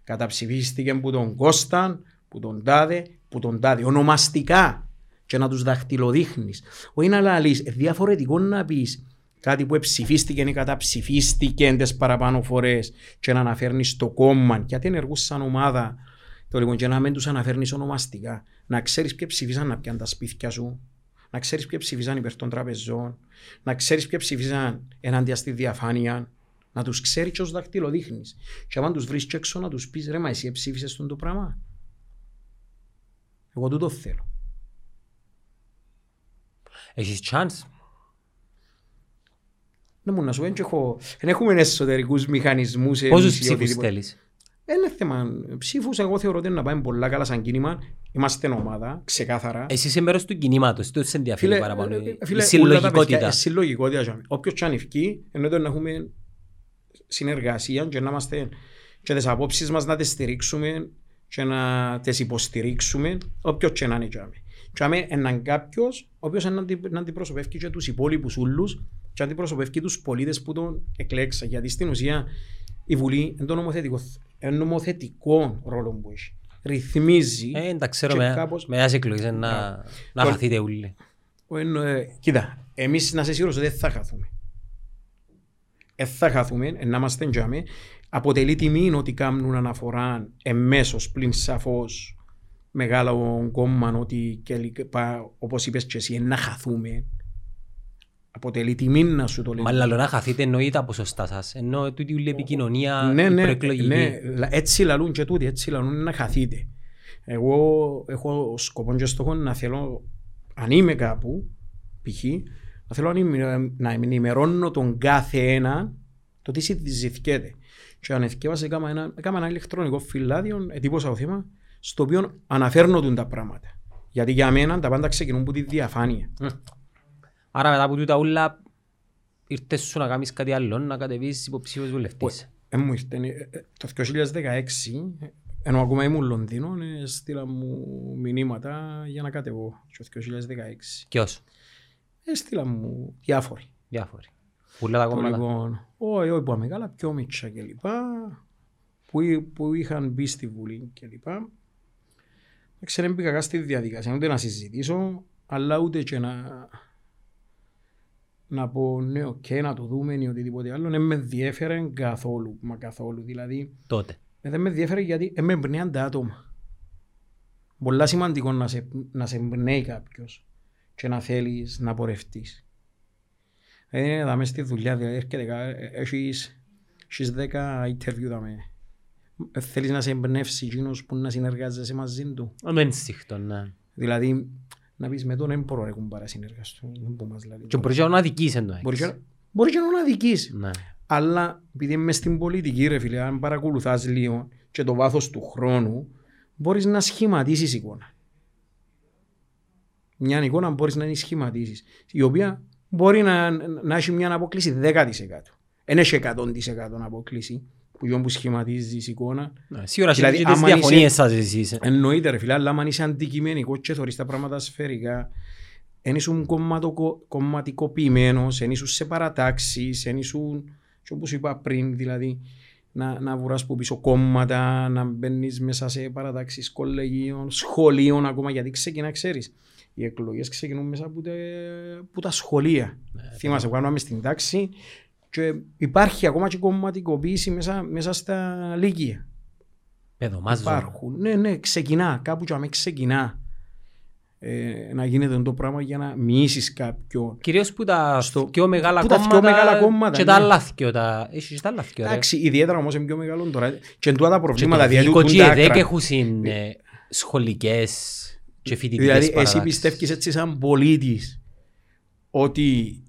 καταψηφίστηκε που τον Κώσταν, που τον τάδε, που τον τάδε. Ονομαστικά και να τους δαχτυλοδείχνεις. Όχι να λαλείς, διαφορετικό να πεις κάτι που ψηφίστηκε ή καταψηφίστηκε τι παραπάνω φορές και να αναφέρνεις το κόμμα, γιατί ενεργούσαν ομάδα, το λοιπόν, και να μην τους αναφέρνεις ονομαστικά. Να ξέρεις ποιοι ψηφίσαν να πιάνουν τα σπίτια σου, να ξέρεις ποιοι ψηφίσαν υπέρ των τραπεζών, να ξέρεις ποιοι ψηφίσαν ενάντια στη διαφάνεια, να τους ξέρεις και ως δακτύλο δείχνει. Και αν τους βρεις έξω, να τους πεις ρε, μα εσύ ψήφισε τον το πράγμα. Εγώ τούτο θέλω. Έχεις chance ναι, μου να σου πω, δεν έχουμε εσωτερικούς μηχανισμούς. Πόσους ψήφους θέλεις; Είναι θέμα ψήφους, εγώ θεωρώ ότι είναι να πάμε πολλά καλά σαν κίνημα. Είμαστε ομάδα, ξεκάθαρα. Εσύ είσαι μέρος του κινήματος, το σε ενδιαφέρει παραπάνω. Ε, φίλε, η συλλογικότητα. Η συλλογικότητα. Όποιος και αν ευκεί, εννοείται να έχουμε συνεργασία και να είμαστε και τις απόψεις μας να τις στηρίξουμε και να τις υποστηρίξουμε, όποιος και να είναι. Και άμε έναν κάποιος, ο οποίος να αντιπροσωπεύει και τους υπόλοιπους ούλους και αντιπροσωπεύει τους πολίτες που τον εκλέξα. Γιατί στην ουσία η Βουλή είναι το νομοθετικό, είναι νομοθετικό ρόλο που έχει. ρυθμίζει. Ε, τα ξέρω και με, κάπως- με ένας εκλογές να, να Το- χαθείτε όλοι. Ο εν- ε, κοίτα, εμείς να σε σίγουρος ότι δεν θα χαθούμε. Δεν θα χαθούμε, ε, να είμαστε τζάμε. Αποτελεί τιμή ότι κάνουν αναφορά εμέσως πλην σαφώς μεγάλο κόμμα ότι και, λοιπά, όπως είπες και εσύ, ε, να χαθούμε. Αποτελεί τιμή να σου το λένε. Μα λαλό να χαθείτε εννοεί τα ποσοστά σας. Ενώ τούτη όλη η επικοινωνία ναι, η ναι, προεκλογική. ναι, λα- έτσι λαλούν και τούτοι, έτσι λαλούν να χαθείτε. Εγώ έχω σκοπό και στόχο να θέλω, αν είμαι κάπου, π.χ., να θέλω να ενημε- να ενημερώνω τον κάθε ένα το τι συζητιέται. Και αν εθιέβασα, έκανα ένα, έκανα ένα ηλεκτρονικό φυλάδιο, ετύπωσα το θέμα, στο οποίο αναφέρνονται τα πράγματα. Γιατί για μένα τα πάντα ξεκινούν από τη διαφάνεια. Άρα μετά από τούτα όλα ήρθες σου να κάνεις κάτι άλλο, να κατεβείς υποψήφιος βουλευτής. Ε, μου ήρθε, ε, ε, το 2016, ε, ενώ ακόμα ήμουν Λονδίνο, ε, στείλα μου μηνύματα για να κατεβώ το 2016. Ποιος, Έστειλα μου διάφοροι. διάφοροι. Πουλά τα Το κόμματα. λοιπόν, όχι, όχι, που μεγάλα, πιο μίτσα και λοιπά, που, εί- που είχαν μπει στη Βουλή και λοιπά. Δεν δεν μπήκα καν στη διαδικασία, ούτε να συζητήσω, αλλά ούτε και να, να πω ναι, οκ, να το δούμε ή οτιδήποτε άλλο. Δεν με ενδιέφερε καθόλου, μα καθόλου. Δηλαδή, Τότε. ε, δεν με ενδιαφέρει γιατί ε, με εμπνέαν τα άτομα. Πολλά σημαντικό να σε, να σε εμπνέει κάποιος και να θέλεις να πορευτείς. Δεν είναι δάμε στη δουλειά, δηλαδή έρχεται κα- ε, έχεις, έχεις 10 interview δάμε. Ε, Θέλεις να σε εμπνεύσει εκείνος που να συνεργάζεσαι μαζί του. Με ενσύχτο, ναι. Δηλαδή, να πεις με τον δεν μπορώ να παρά συνεργαστώ. Δεν που μας λέει. Και μπορείς και να αδικείς εν τω Μπορείς μεταξύ. και- Μπορείς και να αδικείς. Ναι. Αλλά επειδή είμαι στην πολιτική, ρε φίλε, αν παρακολουθάς λίγο και το βάθος του χρόνου, μπορείς να σχηματίσεις εικόνα. Μια εικόνα μπορείς να είναι σχηματίσεις, η οποία μπορεί να, να έχει μια απόκληση 10%. Δεν έχει 100% απόκληση που γιον που σχηματίζεις εικόνα. Ναι, Σίγουρα Δηλαδή, δηλαδή, και τις άμα διαφωνίες είσαι- σας εσείς. ε. Εννοείται ρε φίλε, αλλά αν είσαι αντικειμενικός και θωρείς τα πράγματα σφαιρικά, εν ήσουν κομματοκο- κομματικοποιημένος, εν ήσουν σε παρατάξεις, εν ήσουν, και όπως είπα πριν, δηλαδή, να, να βουράς που πίσω κόμματα, να μπαίνεις μέσα σε παρατάξεις κολεγίων, σχολείων ακόμα, γιατί ξεκινά, ξέρεις, οι εκλογές ξεκινούν μέσα από, τε, από τα σχολεία. Θυμάσαι, που κάνουμε στην τάξη και υπάρχει ακόμα και κομματικοποίηση μέσα, μέσα στα λύκεια. Παιδομάζω. Υπάρχουν. Ναι, ναι, ξεκινά. Κάπου και αμέ ξεκινά. Ε, να γίνεται το πράγμα για να μοιήσεις κάποιον. Κυρίως που τα Στο- πιο μεγάλα που τα κόμματα πιο μεγάλα κόμματα, και τα ναι. άλλα θκυο, τα... Έχεις και τα άλλα θκυο, ρε. Εντάξει, ιδιαίτερα όμως είναι πιο μεγάλο τώρα. Και εν τούτα τα Και προβλήματα. το δηλαδή, δίκο τούν και τα οι άκρα. ΔΕΚ έχουν συν, ε, σχολικές και φοιτητικές Δηλαδή, εσύ παρατάξεις. πιστεύεις έτσι σαν πολίτης ότι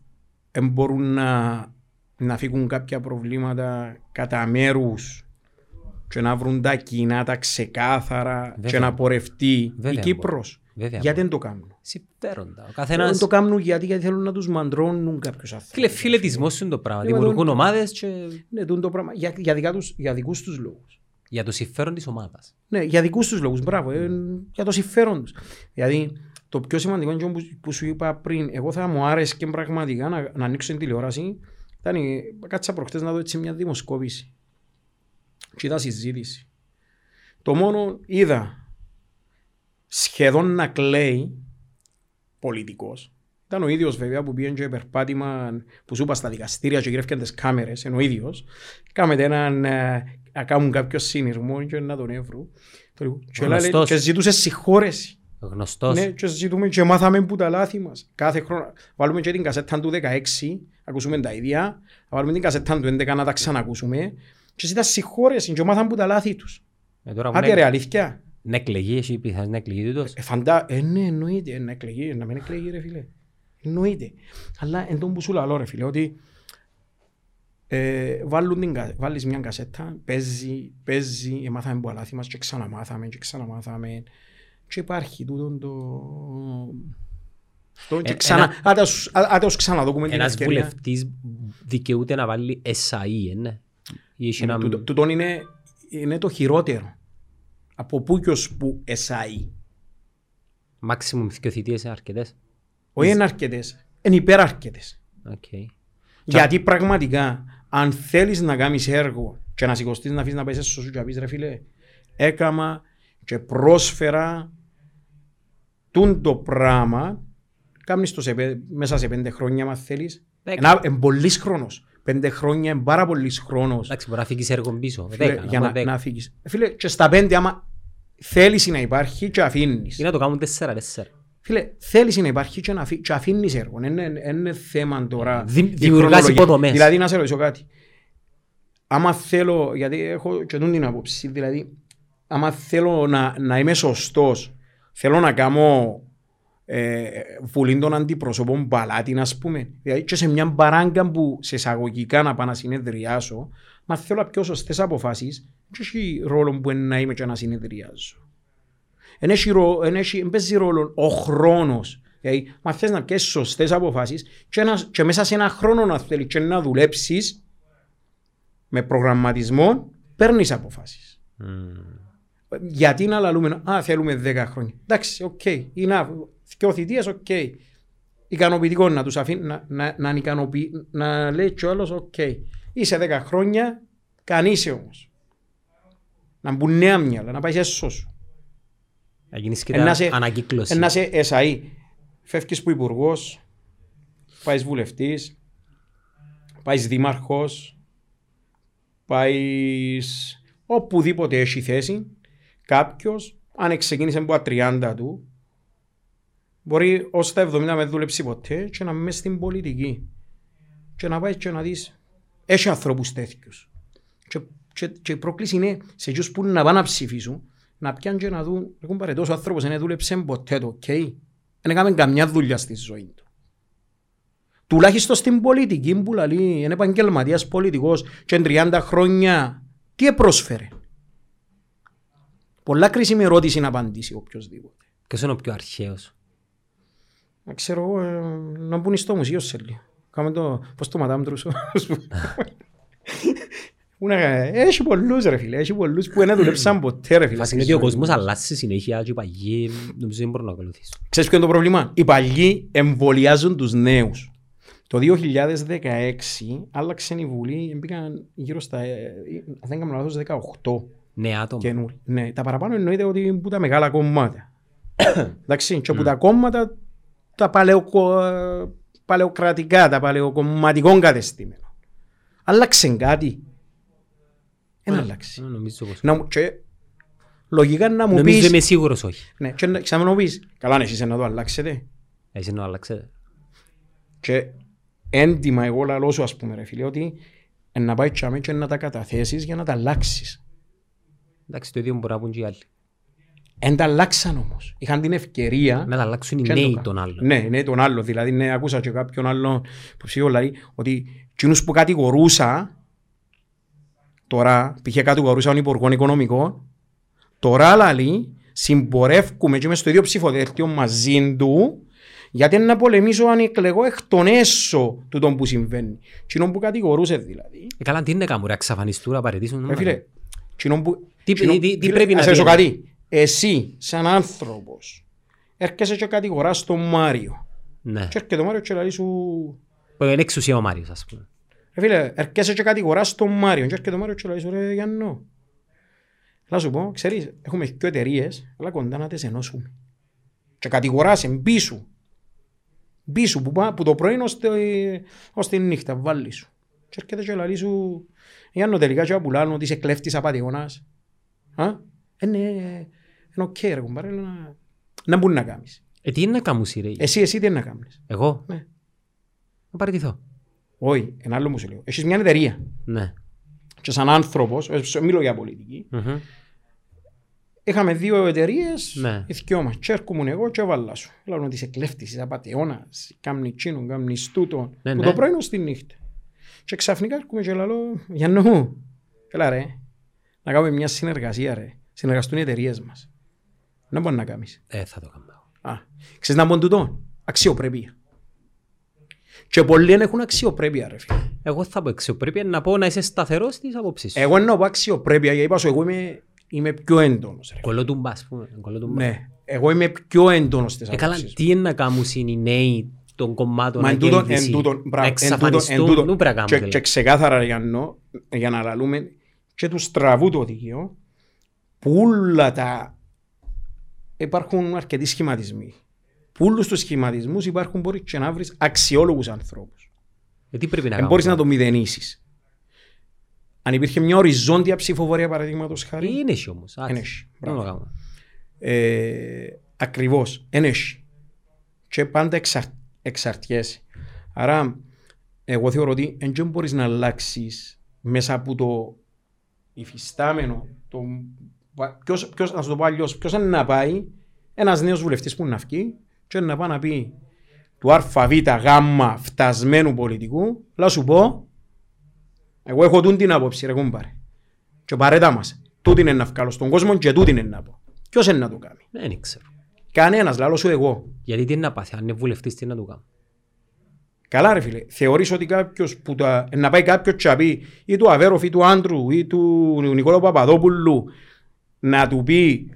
εν μπορούν να, να φύγουν κάποια προβλήματα κατά μέρους και να βρουν τα κοινά, τα ξεκάθαρα Βέβαια. και να πορευτεί Βέβαια η μπορούν. Κύπρος. Βέβαια Γιατί δεν το κάνουν; Συμφέροντα. Ο Δεν καθένας... το κάνουν γιατί, γιατί θέλουν να τους μαντρώνουν κάποιους ανθρώπους. Φίλε, φιλετισμός είναι το πράγμα. Ναι, Δημιουργούν μα το- ομάδες και Ναι, τούτο το πράγμα. Για, για, δικά τους, για δικούς τους λόγους. για το συμφέρον της ομάδας. Ναι, για δικούς τους λόγους, μπράβο, ε, για το συμφέρον τους. Δηλαδή, το πιο σημαντικό είναι που, που σου είπα πριν, εγώ θα μου άρεσε και πραγματικά να, να ανοίξω την τηλεόραση. Ήταν, η- κάτσα προχτές να δω έτσι μια δημοσκόπηση. Και είδα συζήτηση. Το μόνο είδα σχεδόν να κλαίει πολιτικός. Ήταν ο ίδιος βέβαια που πήγαινε και περπάτημα που σου είπα στα δικαστήρια και γυρεύκαν τις κάμερες, είναι ο ίδιος. Κάμετε έναν, ε, να κάνουν κάποιο συνειρμό και να τον έβρουν. Το λοιπόν, Και, λέει, Γνωστός. και ζητούσε συγχώρεση. Γνωστός. Ναι, και ζητούμε και μάθαμε που τα λάθη μας. Κάθε χρόνο. Βάλουμε και την κασέτα του 16, ακούσουμε τα ίδια. Βάλουμε την κασέτα του 11 να τα ξανακούσουμε. Και ζητά συγχώρεση και μάθαμε που τα λάθη τους. Ε, τώρα που Άντε είναι- ρε αλήθεια. Να εκλεγεί, έχει πιθανή να εκλεγεί τούτος. Ε, φαντά, ε, ναι, εννοείται, ε, να εκλεγεί, ε, να μην εκλεγεί ρε φίλε. Εννοείται. Αλλά εν τόν που σου λέω ρε φίλε, ότι ε, βάλουν την, κα- βάλεις μια κασέτα, παίζει, παίζει, ε, μάθαμε που λάθη μας και ξαναμάθαμε και ξαναμάθαμε και υπάρχει τούτο το... το και Ε, ξανα, ένα- άντε ας- άντε ας ξαναδούμε την Ένας ευκαιρία. βουλευτής δικαιούται να βάλει SAE, ε, ναι. Ή έχει ένα... Τούτο- Τούτον είναι, είναι το χειρότερο. Από πού και ως που εσάι. Maximum δύο θητείες είναι αρκετές. Όχι είναι αρκετές, είναι υπεραρκετές. Οκ. Γιατί πραγματικά, αν θέλεις να κάνεις έργο και να σηκωστείς να αφήσεις να πέσεις στο σου και να πεις ρε φίλε, έκαμα και πρόσφερα τούν το πράγμα κάνεις το σε, πέ- μέσα σε πέντε χρόνια αν θέλεις. Δέκα. Ένα- Είναι πολύς χρόνος. Πέντε χρόνια είναι πάρα πολύς χρόνος. Εντάξει, μπορεί να φύγεις έργο πίσω. Φίλε, Δέκα, για να να, πω δέκα. να φύγεις. Φίλε, και στα πέντε άμα θέλεις να υπάρχει και αφήνεις. Ή να το κάνουν τέσσερα, τέσσερα. Φίλε, θέλεις να υπάρχει και, να αφή- και αφήνεις έργο. Δεν είναι, δεν είναι θέμα τώρα. Δη- η δημιουργάς χρονολογία. υποδομές. Δηλαδή να σε ρωτήσω κάτι. Άμα θέλω, γιατί έχω και τούτη την άποψη, δηλαδή, άμα θέλω να, να είμαι σωστός, θέλω να κάνω ε, βουλή των αντιπροσώπων παλάτι, ας πούμε. Δηλαδή και σε μια μπαράγκα που σε εισαγωγικά να πάω να συνεδριάσω, μα θέλω να πιω σωστές αποφάσεις, και έχει ρόλο που είναι να είμαι και να συνεδριάζω. Εν έχει ρο- εν έχει- εν παίζει ρόλο ο χρόνος. Δηλαδή, μα θες να πιέσεις σωστές αποφάσεις και, ένα- και μέσα σε ένα χρόνο να θέλεις και να δουλέψεις με προγραμματισμό, παίρνεις αποφάσεις. Γιατί να λαλούμε, α, θέλουμε 10 χρόνια. Εντάξει, οκ, είναι δυο θητείες, οκ. Ικανοποιητικό να τους αφήνει, να, να, να, ικανοποιεί, να λέει και ο άλλος, οκ. Είσαι 10 χρόνια, κανείς όμως. Να μπουν νέα μυαλά, να πάεις έσω σου. Να γίνεις και Ε, να σε- ανακύκλωση. Ε, να είσαι εσαΐ. Φεύγεις που υπουργός, πάεις βουλευτής, πάεις δήμαρχος, πάεις οπουδήποτε έχει θέση. Κάποιος, αν ξεκίνησε από τα 30 του, μπορεί ως τα 70 να με δουλέψει ποτέ και να είμαι στην πολιτική. Και να πάει και να δεις, έχει ανθρώπους τέτοιους. Και, και, και η πρόκληση είναι σε εκείνους που να πάνε να ψηφίσουν, να πιάνουν και να δουν, έχουν πάρει τούτος ο άνθρωπος, δεν δούλεψε ποτέ το, οκ. Δεν έκαμε καμιά δουλειά στη ζωή του. Τουλάχιστον στην πολιτική που λέει, είναι επαγγελματίας πολιτικός και εν 30 χρόνια, τι πρόσφερε. Πολλά κρίσιμη ερώτηση να απαντήσει οποιοδήποτε. Ποιος είναι ο πιο αρχαίος; Να ξέρω εγώ, ε, να μπουν στο μουσείο σε λίγο. Κάμε το, πώς το Madame Trousseau. Που να- Έχει πολλούς ρε φίλε, έχει πολλούς που δεν δουλέψαν ποτέ ρε φίλε. Φάση στη είναι ότι ο ζωή. κόσμος αλλάζει συνέχεια και οι παγιοί νομίζω δεν μπορούν να ακολουθήσουν. Ξέρεις ποιο είναι το πρόβλημα; Οι παλιοί εμβολιάζουν τους νέους. Το 2016 άλλαξε η Βουλή, μπήκαν γύρω στα, ε, αν δεν κάνω λάθος, 18 Ναι, άτομα. καινούριοι. Ναι, τα παραπάνω εννοείται ότι είναι που τα μεγάλα κομμάτια. Εντάξει, και από τα κόμματα τα παλαιοκο, παλαιοκρατικά, τα παλαιοκομματικών κατεστήμενα. Άλλαξε κάτι. Δεν άλλαξε. Ε, Νομίζω πως. Να μου- και λογικά να μου Νομίζω πεις... είμαι σίγουρος όχι. Ναι, και να- ξανά μου πεις, καλά ναι, εσείς να το αλλάξετε. Εσύ να αλλάξετε. Και έντιμα εγώ λαλώ σου ας πούμε ρε φίλε ότι εν να πάει τσάμε και να τα καταθέσεις για να τα αλλάξεις. Εντάξει, το ίδιο μπορεί να πούν και οι άλλοι. Εν τα αλλάξαν όμως. Είχαν την ευκαιρία Να τα αλλάξουν οι και εν το νέοι κάνουν. των άλλων. Ναι, ναι, τον άλλο. Δηλαδή, ναι, άκουσα και κάποιον άλλον που ψήφιο λέει ότι εκείνους που κατηγορούσα τώρα, π.χ. κατηγορούσαν υπουργών οικονομικών, τώρα λέει συμπορεύκουμε και μες στο ίδιο ψηφοδέλτιο μαζί του γιατί να πολεμήσω αν εκλεγώ εκ των έσω του τον που συμβαίνει. Εκείνον που κατηγορούσες δηλαδή. Ε, Καλά, τι είναι να κάνουν, ρε, εξαφανιστούν, να παραιτήσουν. Ρε φίλε, εκείνον που... Τι- εκείνον- τι- τι φίλε, πρέπει να ας ρωτήσω πει, κάτι. Εσύ, σαν άνθρωπος, έρχεσαι και κατηγοράς τον Μάριο. Ναι. Και έρχεται ο Μάριος και λέει σου... Που είναι εξουσία ο Μάριος, ας πούμε. Ρε φίλε, έρχεσαι και κατηγοράς τον Μάριο. Και έρχεται ο Μάριος και λέει σου ρε Γιάννο. Να σου πω, ξέρεις, έχουμε και εταιρείες, αλλά κοντά να τις ενώσουμε. Και κατηγοράς εμπίσου. Μπίσου που, πά- που το πρωί ως, τη- ως τη νύχτα βάλει σου. Και έρχεται και λέει σου Γιάννο τελικά και πουλάνε ότι είσαι κλέφτης απατεώνας. Α, ε, ναι, είναι οκ ρε κουμπάρε, αλλά να, να μπορεί να κάνεις. Ε, τι είναι να κάνουν, ρε. Εσύ, εσύ τι είναι να κάνεις. Εγώ; Ναι. Να παραιτηθώ. Όχι, ένα άλλο μου σου λέω. Έχεις μια εταιρεία. Ναι. Και σαν άνθρωπος, ε, μιλώ για πολιτική, Μμμ. είχαμε δύο εταιρείες, Ναι. οι δυο μας. Και έρχομαι εγώ και έβαλα σου. Λέω ότι είσαι κλέφτης, είσαι απατεώνας, κάμνη τσίνον, κάμνη στούτον, Ναι, που ναι. το πρωί ως τη νύχτα. Και ξαφνικά έρχομαι και λέω, Γιάννο μου, έλα ρε, να κάνουμε μια συνεργασία ρε, συνεργαστούν οι εταιρείες μας. Να μπορεί να κάνεις. Ε, θα το κάνω. Α, ξέρεις να πω τούτο, αξιοπρέπεια. Και πολλοί δεν έχουν αξιοπρέπεια ρε φίλε. Εγώ θα πω αξιοπρέπεια να πω να είσαι σταθερός στις απόψεις σου. Εγώ εννοώ πω αξιοπρέπεια, γιατί είπα σου, εγώ είμαι, είμαι πιο έντονος ρε. Κολότουμπα, ας πούμε. Κολότουμπα. Ναι, εγώ είμαι πιο έντονος στις Ε, καλά, απόψεις μου. τι είναι να κάνουν οι νέοι των κομμάτων Μα εν τούτον, εν αγέλβηση, τούτον, να μπράβο, εν τούτον, εν εξαφανιστούν, τούτον. νου πρέπει να Και, κάνουν. και δηλαδή. ξεκάθαρα για, νο, για να λαλούμε και του στραβού το οδηγείο που όλα τα υπάρχουν αρκετοί σχηματισμοί. Πούλους τους σχηματισμούς υπάρχουν μπορεί και να βρεις αξιόλογους ανθρώπους. Γιατί πρέπει να Δεν κάνουμε; μπορείς να το μηδενίσεις. Αν υπήρχε μια οριζόντια ψηφοφορία παραδείγματος χάρη, Είναι εσύ όμως. Εν έχει. Δεν το Μπράβο. κάνουμε. ε, ακριβώς, εν έχει. Και πάντα εξαρ, εξαρτιέσαι. Άρα, εγώ θεωρώ ότι δεν μπορείς να αλλάξεις μέσα από το υφιστάμενο, το, ποιος, ποιος, να σου το πω αλλιώς, ποιος είναι να πάει, ένας νέος βουλευτής που είναι να βγει και να πάει να πει του ΑΒ γ φτασμένου πολιτικού, να σου πω, εγώ έχω τούν την άποψη ρε κούμπαρε. Και παρέτα μας. Τούτη είναι να βγάλω στον κόσμο και τούτη είναι να πω. Ποιος είναι να το κάνει; Δεν ξέρω. Κανένας, λάλο σου εγώ. Γιατί τι είναι να πάθει, αν είναι βουλευτής τι είναι να του κάνω; Καλά ρε φίλε, θεωρείς ότι κάποιος που τα, να πάει κάποιος και να πει ή του Αβέροφ ή του Άντρου ή του Νικόλα Παπαδόπουλου να του πει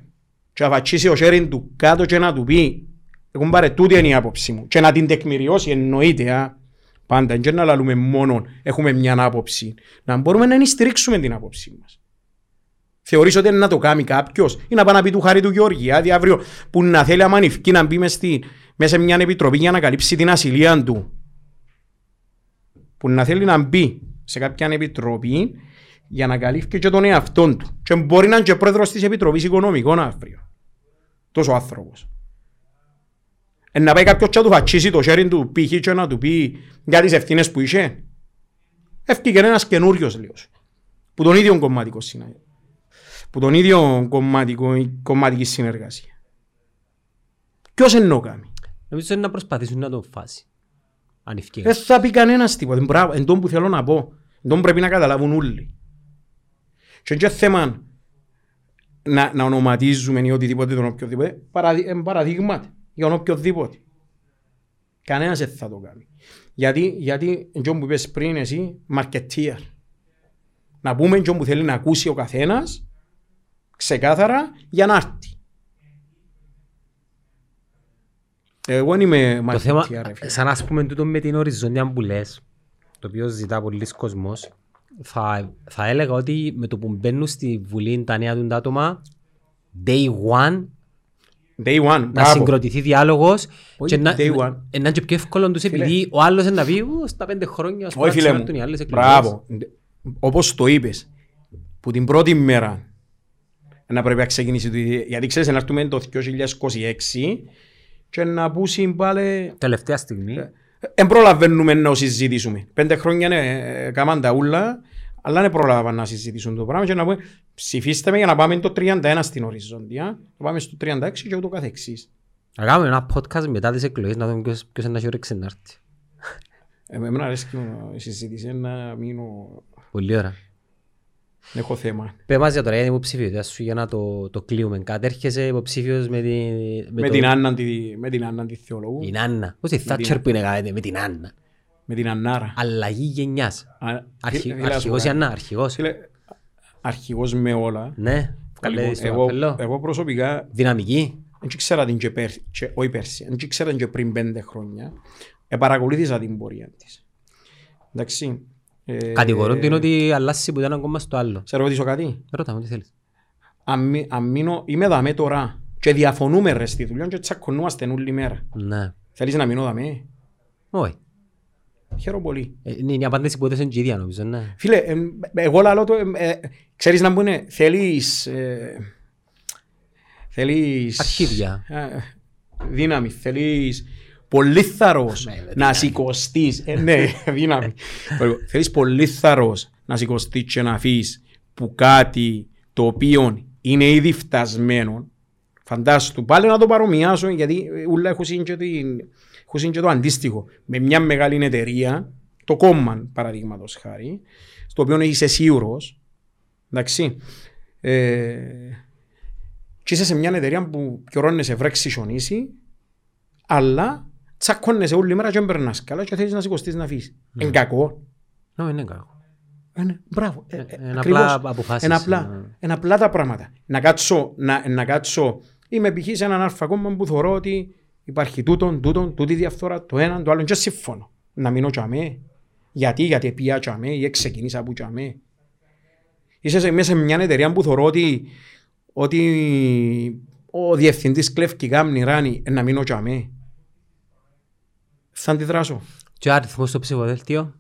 και να βατσίσει ο χέρι του κάτω και να του πει εγώ πάρε τούτη είναι η άποψη μου και να την τεκμηριώσει εννοείται α. πάντα και να λαλούμε μόνο έχουμε μια άποψη να μπορούμε να ενιστηρίξουμε την άποψη μας. Θεωρείς ότι είναι να το κάνει κάποιος ή να πάει να πει του Χάρη του Γεωργιάδη αύριο που να θέλει άμα ανηφκεί να μπει μες, στη, μέσα σε μια επιτροπή για να καλύψει την ασυλία του που να θέλει να μπει σε κάποια επιτροπή για να καλύφει και τον εαυτόν του. Και μπορεί να είναι και πρόεδρος της Επιτροπής Οικονομικών αύριο. Τόσο άνθρωπος. Ε, να πάει κάποιος και να του φατσίσει το χέρι του π.χ. και να του πει για τις ευθύνες που είχε. Έφυγε ένας καινούριος λίγο. Που τον ίδιο κομματικό συναγή. Που τον ίδιο κομματικό, κομματική συνεργασία. Ποιος εννοώ κάνει; Νομίζω είναι να προσπαθήσουν να το φάσει. Αν ευκαιρία. Δεν θα πει κανένας τίποτα. Μπράβο, εν τόν που θέλω να πω. Εν τόν πρέπει να καταλάβουν όλοι. Και είναι και θέμα να, να ονοματίζουμε ή οτιδήποτε τον οποιοδήποτε. Παραδει, ε, παραδείγματα για τον οποιοδήποτε. Κανένας δεν θα το κάνει. Γιατί, γιατί εντός που είπες πριν εσύ, marketeer. Να πούμε εντός που θέλει να ακούσει ο καθένας ξεκάθαρα για να έρθει. Εγώ δεν είμαι Το θέμα, marketeer. ρε φίλε. σαν ας πούμε τούτο με την οριζόντια που λες, το οποίο ζητά πολλοί κόσμος, θα, θα έλεγα ότι με το που μπαίνουν στη Βουλή τα νέα του άτομα, day one, Day one, να μπράβο. συγκροτηθεί διάλογος Όχι και να, day one. να, να είναι και πιο εύκολο τους επειδή ο άλλος είναι να πει «Ω, στα πέντε χρόνια ας πούμε, Όχι να φίλε μου, ξανάρθουν οι άλλες εκλογές». μπράβο. Όπως το είπες, που την πρώτη μέρα να πρέπει να ξεκινήσει, το- γιατί ξέρεις να έρθουμε το 2026 και να πούσει πάλι... Τελευταία στιγμή. Δεν προλαβαίνουμε να συζητήσουμε. Πέντε χρόνια είναι κάμαν τα ούλα, αλλά δεν προλάβαν να συζητήσουν το πράγμα και να πούμε ψηφίστε με για να πάμε το 31 στην οριζόντια, να πάμε στο 36 και ούτω καθεξής. Να κάνουμε ένα podcast μετά τις εκλογές να δούμε ποιος, ποιος είναι να έχει όρεξη να έρθει. Εμένα αρέσει και η συζήτηση να μείνω, Πολύ ωραία. Δεν έχω θέμα. Πες μας για τώρα για την υποψηφιότητα σου για να το, το κλείουμε. Κατέρχεσαι υποψήφιος με, τη, Με, το- την Άννα, τη- με την Άννα της θεολόγου, την Άννα. Πώς η Θάτσερ που είναι κάνετε με την Άννα. με την Ανάρα. Αλλαγή γενιάς. Α, Αρχι, φίλε, φίλε, αρχηγός η ας πω Άννα, αρχηγός. κάτι. Φίλε, αρχηγός με όλα. Ναι, καλέ Λοιπόν, στο εγώ, καπέλο. εγώ προσωπικά Δυναμική. δεν ξέρα την και πέρσι, και, όχι πέρσι, δεν ξέρα την και πριν πέντε χρόνια. Ε, παρακολούθησα την πορεία της. Εντάξει. Ε, Κατηγορούν την ότι αλλάσει που ήταν ακόμα στο άλλο. Σε ρωτήσω κάτι. Ρώτα μου τι θέλεις. Αν, μη- αν μείνω, είμαι δαμέ τώρα και διαφωνούμε ρε στη δουλειά και τσακωνούμαστε όλη μέρα. Ναι. Θέλεις να μείνω δαμέ; Όχι. Χαίρομαι πολύ. Ε, Είναι η απάντηση που έδωσε και η ίδια νομίζω, ναι. Φίλε, ε, εγώ λαλώ το, ε, ε, ξέρεις να πούνε, θέλεις, ε, θέλεις... Αρχίδια. ε, δύναμη, θέλεις πολύ θαρρός Ναι, να σηκωστείς. Ε, ναι, δύναμη. Λοιπόν, θέλεις πολύ θαρρός να σηκωστείς και να αφήσεις που κάτι το οποίο είναι ήδη φτασμένο. Φαντάσου, πάλι να το παρομοιάσω γιατί ε, ούλα έχω σύν και, την, έχω σύν και το αντίστοιχο. Με μια μεγάλη εταιρεία, το κόμμα παραδείγματος χάρη, στο οποίο είσαι σίγουρος, εντάξει, ε, και είσαι σε μια εταιρεία που πιωρώνεσαι βρέξει χιονίσει, αλλά τσακώνεσαι όλη μέρα και δεν περνάς καλά και θέλεις να σηκωστείς να αφήσεις. Είναι κακό. Ναι, είναι κακό. Ε, ναι, μπράβο. Ε, ε, είναι ακριβώς. απλά αποφάσεις, Είναι απλά, ε. είναι απλά τα πράγματα. Να κάτσω, να, να κάτσω, είμαι π.χ. σε έναν αλφα κόμμα που θεωρώ ότι υπάρχει τούτον, τούτον, τούτη διαφθορά, το έναν, το άλλο και συμφωνώ. Να μείνω τσαμέ. Γιατί, γιατί πια τσαμέ ή ξεκινήσα από τσαμέ. Είσαι σε, μέσα σε μια εταιρεία που θεωρώ ότι, ότι ο διευθυντής κλέφκει κάμνη ράνει ε, να μείνω και αμέ. Θα αντιδράσω. Και ο αριθμός στο ψηφοδέλτιο;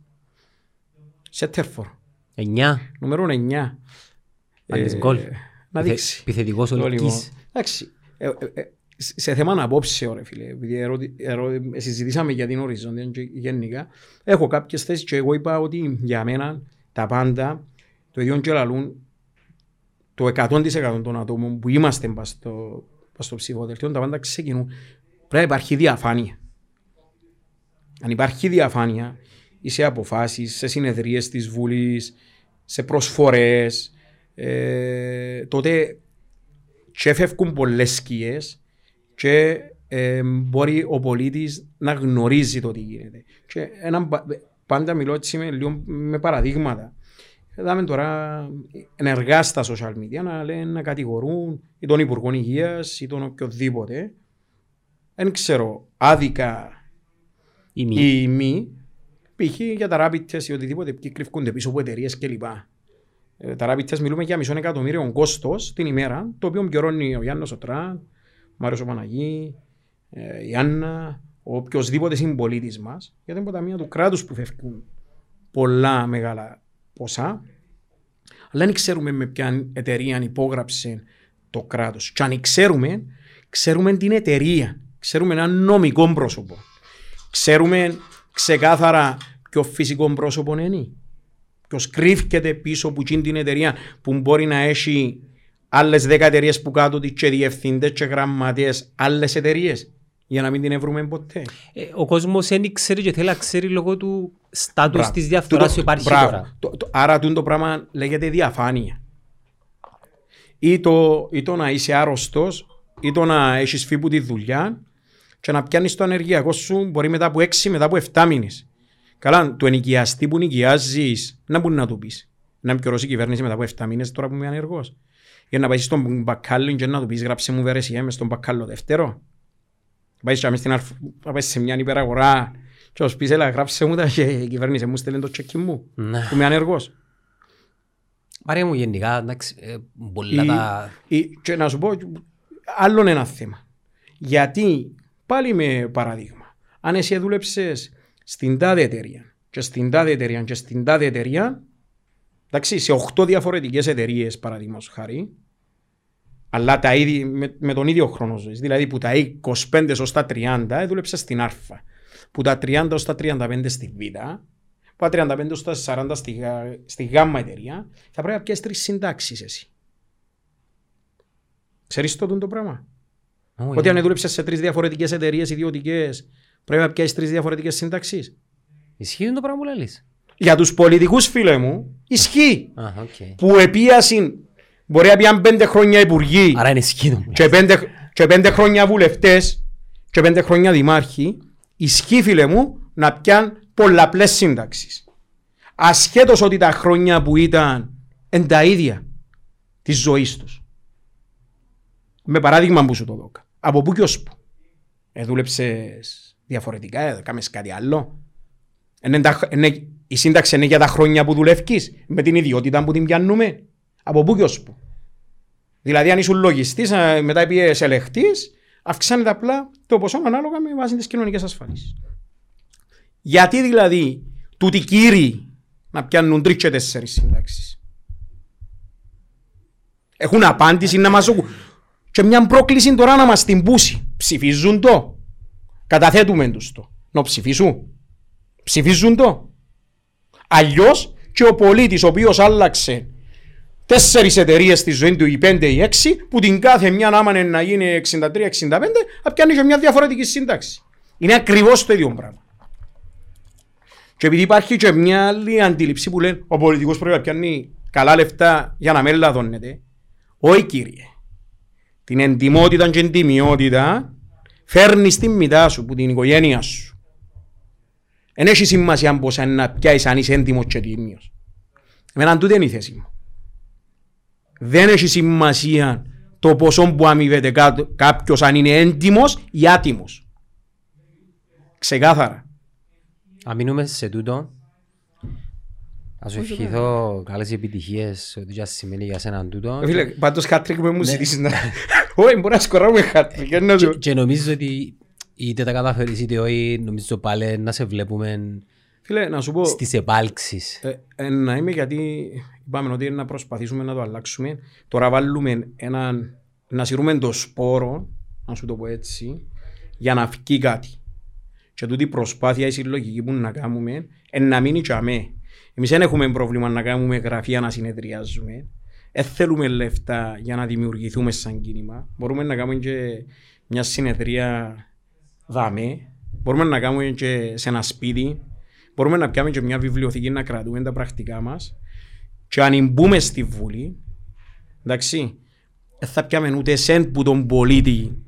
Σε τέρφορ. 9. Νούμερο 9. Πάλι γκολ. Να δείξει. Επιθετικός ο Το Λυκής. λοιπόν. Εντάξει. Ε, ε, ε, σε θέμα απόψε, ρε φίλε, επειδή ερωτη- ερω- συζητήσαμε για την οριζόντια και γενικά, έχω κάποιες θέσεις και εγώ είπα ότι για μένα τα πάντα, το ίδιο και λαλούν, το 100% των ατόμων που είμαστε πας στο, πας στο ψηφοδελτίο, τα πάντα ξεκινούν. Πρέπει να υπάρχει διαφάνεια. Αν υπάρχει διαφάνεια ή σε αποφάσεις, σε συνεδρίες της Βουλής, σε προσφορές, ε, τότε και φεύγουν πολλές σκιές και ε, μπορεί ο πολίτης να γνωρίζει το τι γίνεται. Και ένα, πα- πάντα μιλώ έτσι με, λίγο με παραδείγματα. Είδαμε τώρα ενεργά στα social media να λένε να κατηγορούν ή τον Υπουργό Υγείας ή τον οποιοδήποτε. Δεν ξέρω άδικα Ή μη. ή μη, π.χ. για τα rapid test ή οτιδήποτε ποιοι κρυφκούνται πίσω από εταιρείες κλπ. Ε, τα rapid test μιλούμε για μισό εκατομμύριο κόστος την ημέρα, το οποίο πληρώνει ο Γιάννος ο Τραν, ο Μάριος ο Παναγί, ε, η Άννα, ο οποιοσδήποτε συμπολίτης μας, γιατί είναι από τα μία του κράτους που φεύγουν πολλά μεγάλα ποσά, αλλά δεν ξέρουμε με ποια εταιρεία υπόγραψε το κράτος. Και αν ξέρουμε, ξέρουμε την εταιρεία, ξέρουμε ένα νομικό πρόσωπο. Ξέρουμε ξεκάθαρα ποιο φυσικό πρόσωπο είναι. Ποιος κρύφκεται πίσω από εκείνη την εταιρεία που μπορεί να έχει άλλες 10 εταιρείες που κάτω της και διευθυντές και γραμματείες άλλες εταιρείες. Για να μην την βρούμε ποτέ. Ε, Ο κόσμος δεν ξέρει και θέλει να ξέρει λόγω του στάτους Μπράβο. της διαφθοράς που Τούτο- υπάρχει μπράβο. τώρα. Το- το- άρα τούτο το πράγμα λέγεται διαφάνεια. Ή το, ή το να είσαι άρρωστος, ή το να έχεις φύγει από τη δουλειά και να πιάνεις το ανεργειακό σου μπορεί μετά από 6 μετά από 7 μήνες. Καλά, του ενοικιαστή που νοικιάζει, να μπορεί να του πεις. Να με η κυβέρνηση μετά από 7 μήνες τώρα που είμαι ανεργός. Για να πάει στον μπακάλι και να του πεις γράψε μου βερεσία μες στον μπακάλο δεύτερο. Πάει και μες στην αρφ- να πάει σε μια υπεραγορά και ως πεις έλα γράψε μου τα και η κυβέρνηση μου στέλνει το τσεκί μου Ναι. που είμαι ανεργός. Μάρια μου γενικά, εντάξει, ε, πολλά Ή- τα... ή- Και να σου πω άλλο ένα θέμα. Γιατί πάλι με παράδειγμα, αν εσύ δούλεψες στην τάδε εταιρεία και στην τάδε εταιρεία και στην τάδε εταιρεία, εντάξει, σε 8 διαφορετικές εταιρείες παραδείγματος χάρη, αλλά τα ίδι, με, με τον ίδιο χρόνο ζωής. Δηλαδή που τα 25 ως τα 30 ε, δούλεψες στην Α, που τα 30 ως τα 35 στη Β, που τα 35 ως τα 40 στη, Γ- στη Γ εταιρεία, θα πρέπει να πιάσεις τρεις συντάξεις εσύ. Ξέρεις το το πράγμα; Όχι, Ότι αν δούλεψες σε τρεις διαφορετικές εταιρείες ιδιωτικές, πρέπει να πιάσεις τρεις διαφορετικές συντάξεις. Ισχύει το πράγμα που λες. Για τους πολιτικούς φίλε μου, ισχύει. Α, οκ. Που επίασαν, μπορεί να πιάνε πέντε χρόνια υπουργοί Άρα είναι ισχύει το που λες. και πέντε, και πέντε χρόνια βουλευτές και πέντε χρόνια δημάρχοι, ισχύει φίλε μου να πιάνουν πολλαπλές σύνταξεις. Ασχέτως ότι τα χρόνια που ήταν εν τα ίδια της ζωής τους. Με παράδειγμα που σου το δώκα. Από πού και ως πού. Ε, δούλεψες διαφορετικά, ε, κάμες κάτι άλλο. Είναι τα, είναι, η σύνταξη είναι για τα χρόνια που δουλεύεις, με την ιδιότητα που την πιάνουμε. Από πού και ως πού. Δηλαδή, αν ήσουν λογιστής, μετά πήγε ελεγχτή, αυξάνεται απλά το ποσό ανάλογα με βάση τις κοινωνικές ασφάλειες. Γιατί δηλαδή τούτοι κύριοι να πιάνουν τρεις και τέσσερις συντάξεις; Έχουν απάντηση να μας δουν. Και μια πρόκληση τώρα να μας την πούσει. Ψηφίζουν το. Καταθέτουμε τους το. Να ψηφίσουν. Ψηφίζουν το. Αλλιώς και ο πολίτης ο οποίος άλλαξε τέσσερις εταιρείες στη ζωή του, οι πέντε ή έξι, που την κάθε μια άμα είναι να γίνει 63-65, θα πιάνει και μια διαφορετική σύνταξη. Είναι ακριβώς το ίδιο πράγμα. Και επειδή υπάρχει και μια άλλη αντίληψη που λένε ο πολιτικός πρέπει να πιάνει καλά λεφτά για να μην λαδώνεται. Όχι κύριε. Την εντιμότητα και την τιμιότητα φέρνεις στη μητά σου, που την οικογένεια σου. Δεν έχει σημασία πως είναι να πιάσεις αν είσαι έντιμος και τίμιος. Εμένα τούτη είναι η θέση μου. Δεν έχει σημασία το ποσό που αμοιβεται κά- κάποιος αν είναι έντιμος ή άτιμος. Ξεκάθαρα. Αν μείνουμε σε τούτο, να σου ευχηθώ καλές επιτυχίες, ό,τι και ας σημαίνει για σένα τούτο. Φίλε, πάντως χάτρικ που μου ζητήσεις να... Όχι, μπορεί να σκοράρουμε χάτρικ. Και, και νομίζω ότι είτε τα καταφέρεις είτε όχι, νομίζω πάλι να σε βλέπουμε Φίλε, να σου πω, στις επάλξεις. ε, ε, να είμαι γιατί είπαμε ότι είναι να προσπαθήσουμε να το αλλάξουμε. Τώρα βάλουμε έναν, να σειρούμε το σπόρο, να σου το πω έτσι, για να φύγει κάτι. Και τούτη η προσπάθεια η συλλογική που να κάνουμε, είναι να μείνει και αμέ. Εμείς δεν έχουμε πρόβλημα να κάνουμε γραφεία να συνεδριάζουμε. Δεν θέλουμε λεφτά για να δημιουργηθούμε σαν κίνημα. Μπορούμε να κάνουμε και μια συνεδρία δάμε. Μπορούμε να κάνουμε και σε ένα σπίτι. Μπορούμε να πιάμε και μια βιβλιοθήκη να κρατούμε τα πρακτικά μας. Και αν μπούμε στη Βουλή, εντάξει, δεν θα πιάμε ούτε σέντ που τον πολίτη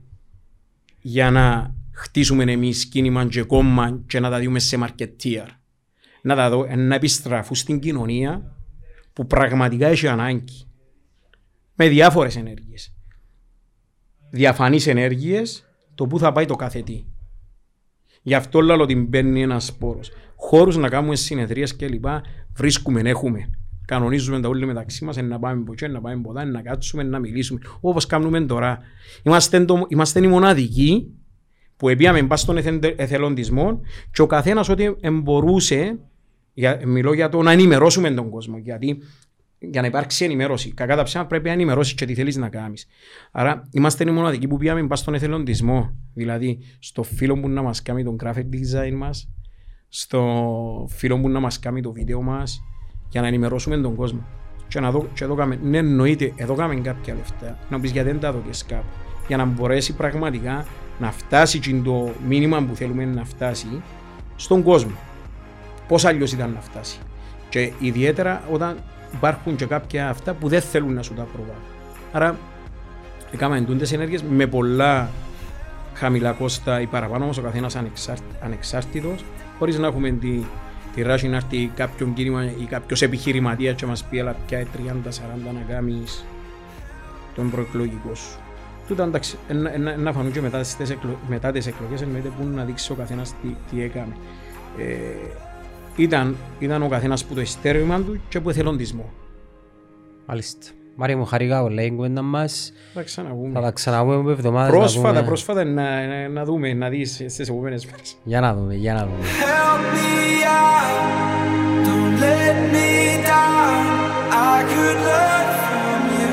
για να χτίσουμε εμείς κίνημα και κόμμα και να τα δούμε σε μαρκετίαρ. Να τα δω, να επιστραφούν στην κοινωνία που πραγματικά έχει ανάγκη. Με διάφορες ενέργειες. Διαφανείς ενέργειες, το που θα πάει το κάθε τι. Γι' αυτό λέω ότι μπαίνει ένας σπόρος. Χώρους να κάνουμε συνεδρίες κλπ. Βρίσκουμε, έχουμε. Κανονίζουμε τα όλοι μεταξύ μας, να πάμε από να πάμε από να κάτσουμε, να μιλήσουμε. Όπως κάνουμε τώρα. Είμαστε, το, είμαστε οι μοναδικοί που επίαμε μπα στον εθελοντισμό και ο καθένας ό,τι μπορούσε, για, μιλώ για το να ενημερώσουμε τον κόσμο. Γιατί για να υπάρξει ενημέρωση. Κακά τα ψέματα πρέπει να ενημερώσεις και τι θέλεις να κάνεις. Άρα είμαστε οι μοναδικοί που πήγαμε μπα στον εθελοντισμό. Δηλαδή στο φίλο που να μας κάνει τον graphic design μας, στο φίλο που να μας κάνει το βίντεο μας, για να ενημερώσουμε τον κόσμο. Και, να δω, και εδώ κάμε, ναι, εννοείται, εδώ κάμε κάποια λεφτά. Να πεις γιατί δεν τα δω κάπου. Για να μπορέσει πραγματικά να φτάσει το μήνυμα που θέλουμε να φτάσει στον κόσμο. Πώς αλλιώς ήταν να φτάσει. Και ιδιαίτερα όταν υπάρχουν και κάποια αυτά που δεν θέλουν να σου τα προβάλλουν. Άρα, έκαμε εντούντες ενέργειες με πολλά χαμηλά κόστα ή παραπάνω, όμως ο καθένας ανεξάρτητος, χωρίς να έχουμε τη, τη ράση να έρθει κάποιον κίνημα ή κάποιος επιχειρηματίας και μας πει αλλά πια 30-40 να κάνεις τον προεκλογικό σου. Τούτα εντάξει, να φανούν και μετά τις, μετά τις εκλογές εννοείται που να δείξει ο καθένας τι, τι έκανε. Ε, ήταν, ήταν ο καθένας που το ειστέρημα του και που εθελοντισμό. Μάλιστα. Μάρια μου χαρικά όλα η κουβέντα μας. Θα ξαναπούμε. Θα τα ξαναπούμε με εβδομάδες. Πρόσφατα, να πρόσφατα να, να, να δούμε, να δεις στις επόμενες μέρες. Για να δούμε, για να δούμε. Help me out, don't let me down. I could learn from you,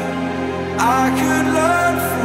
I could learn from you.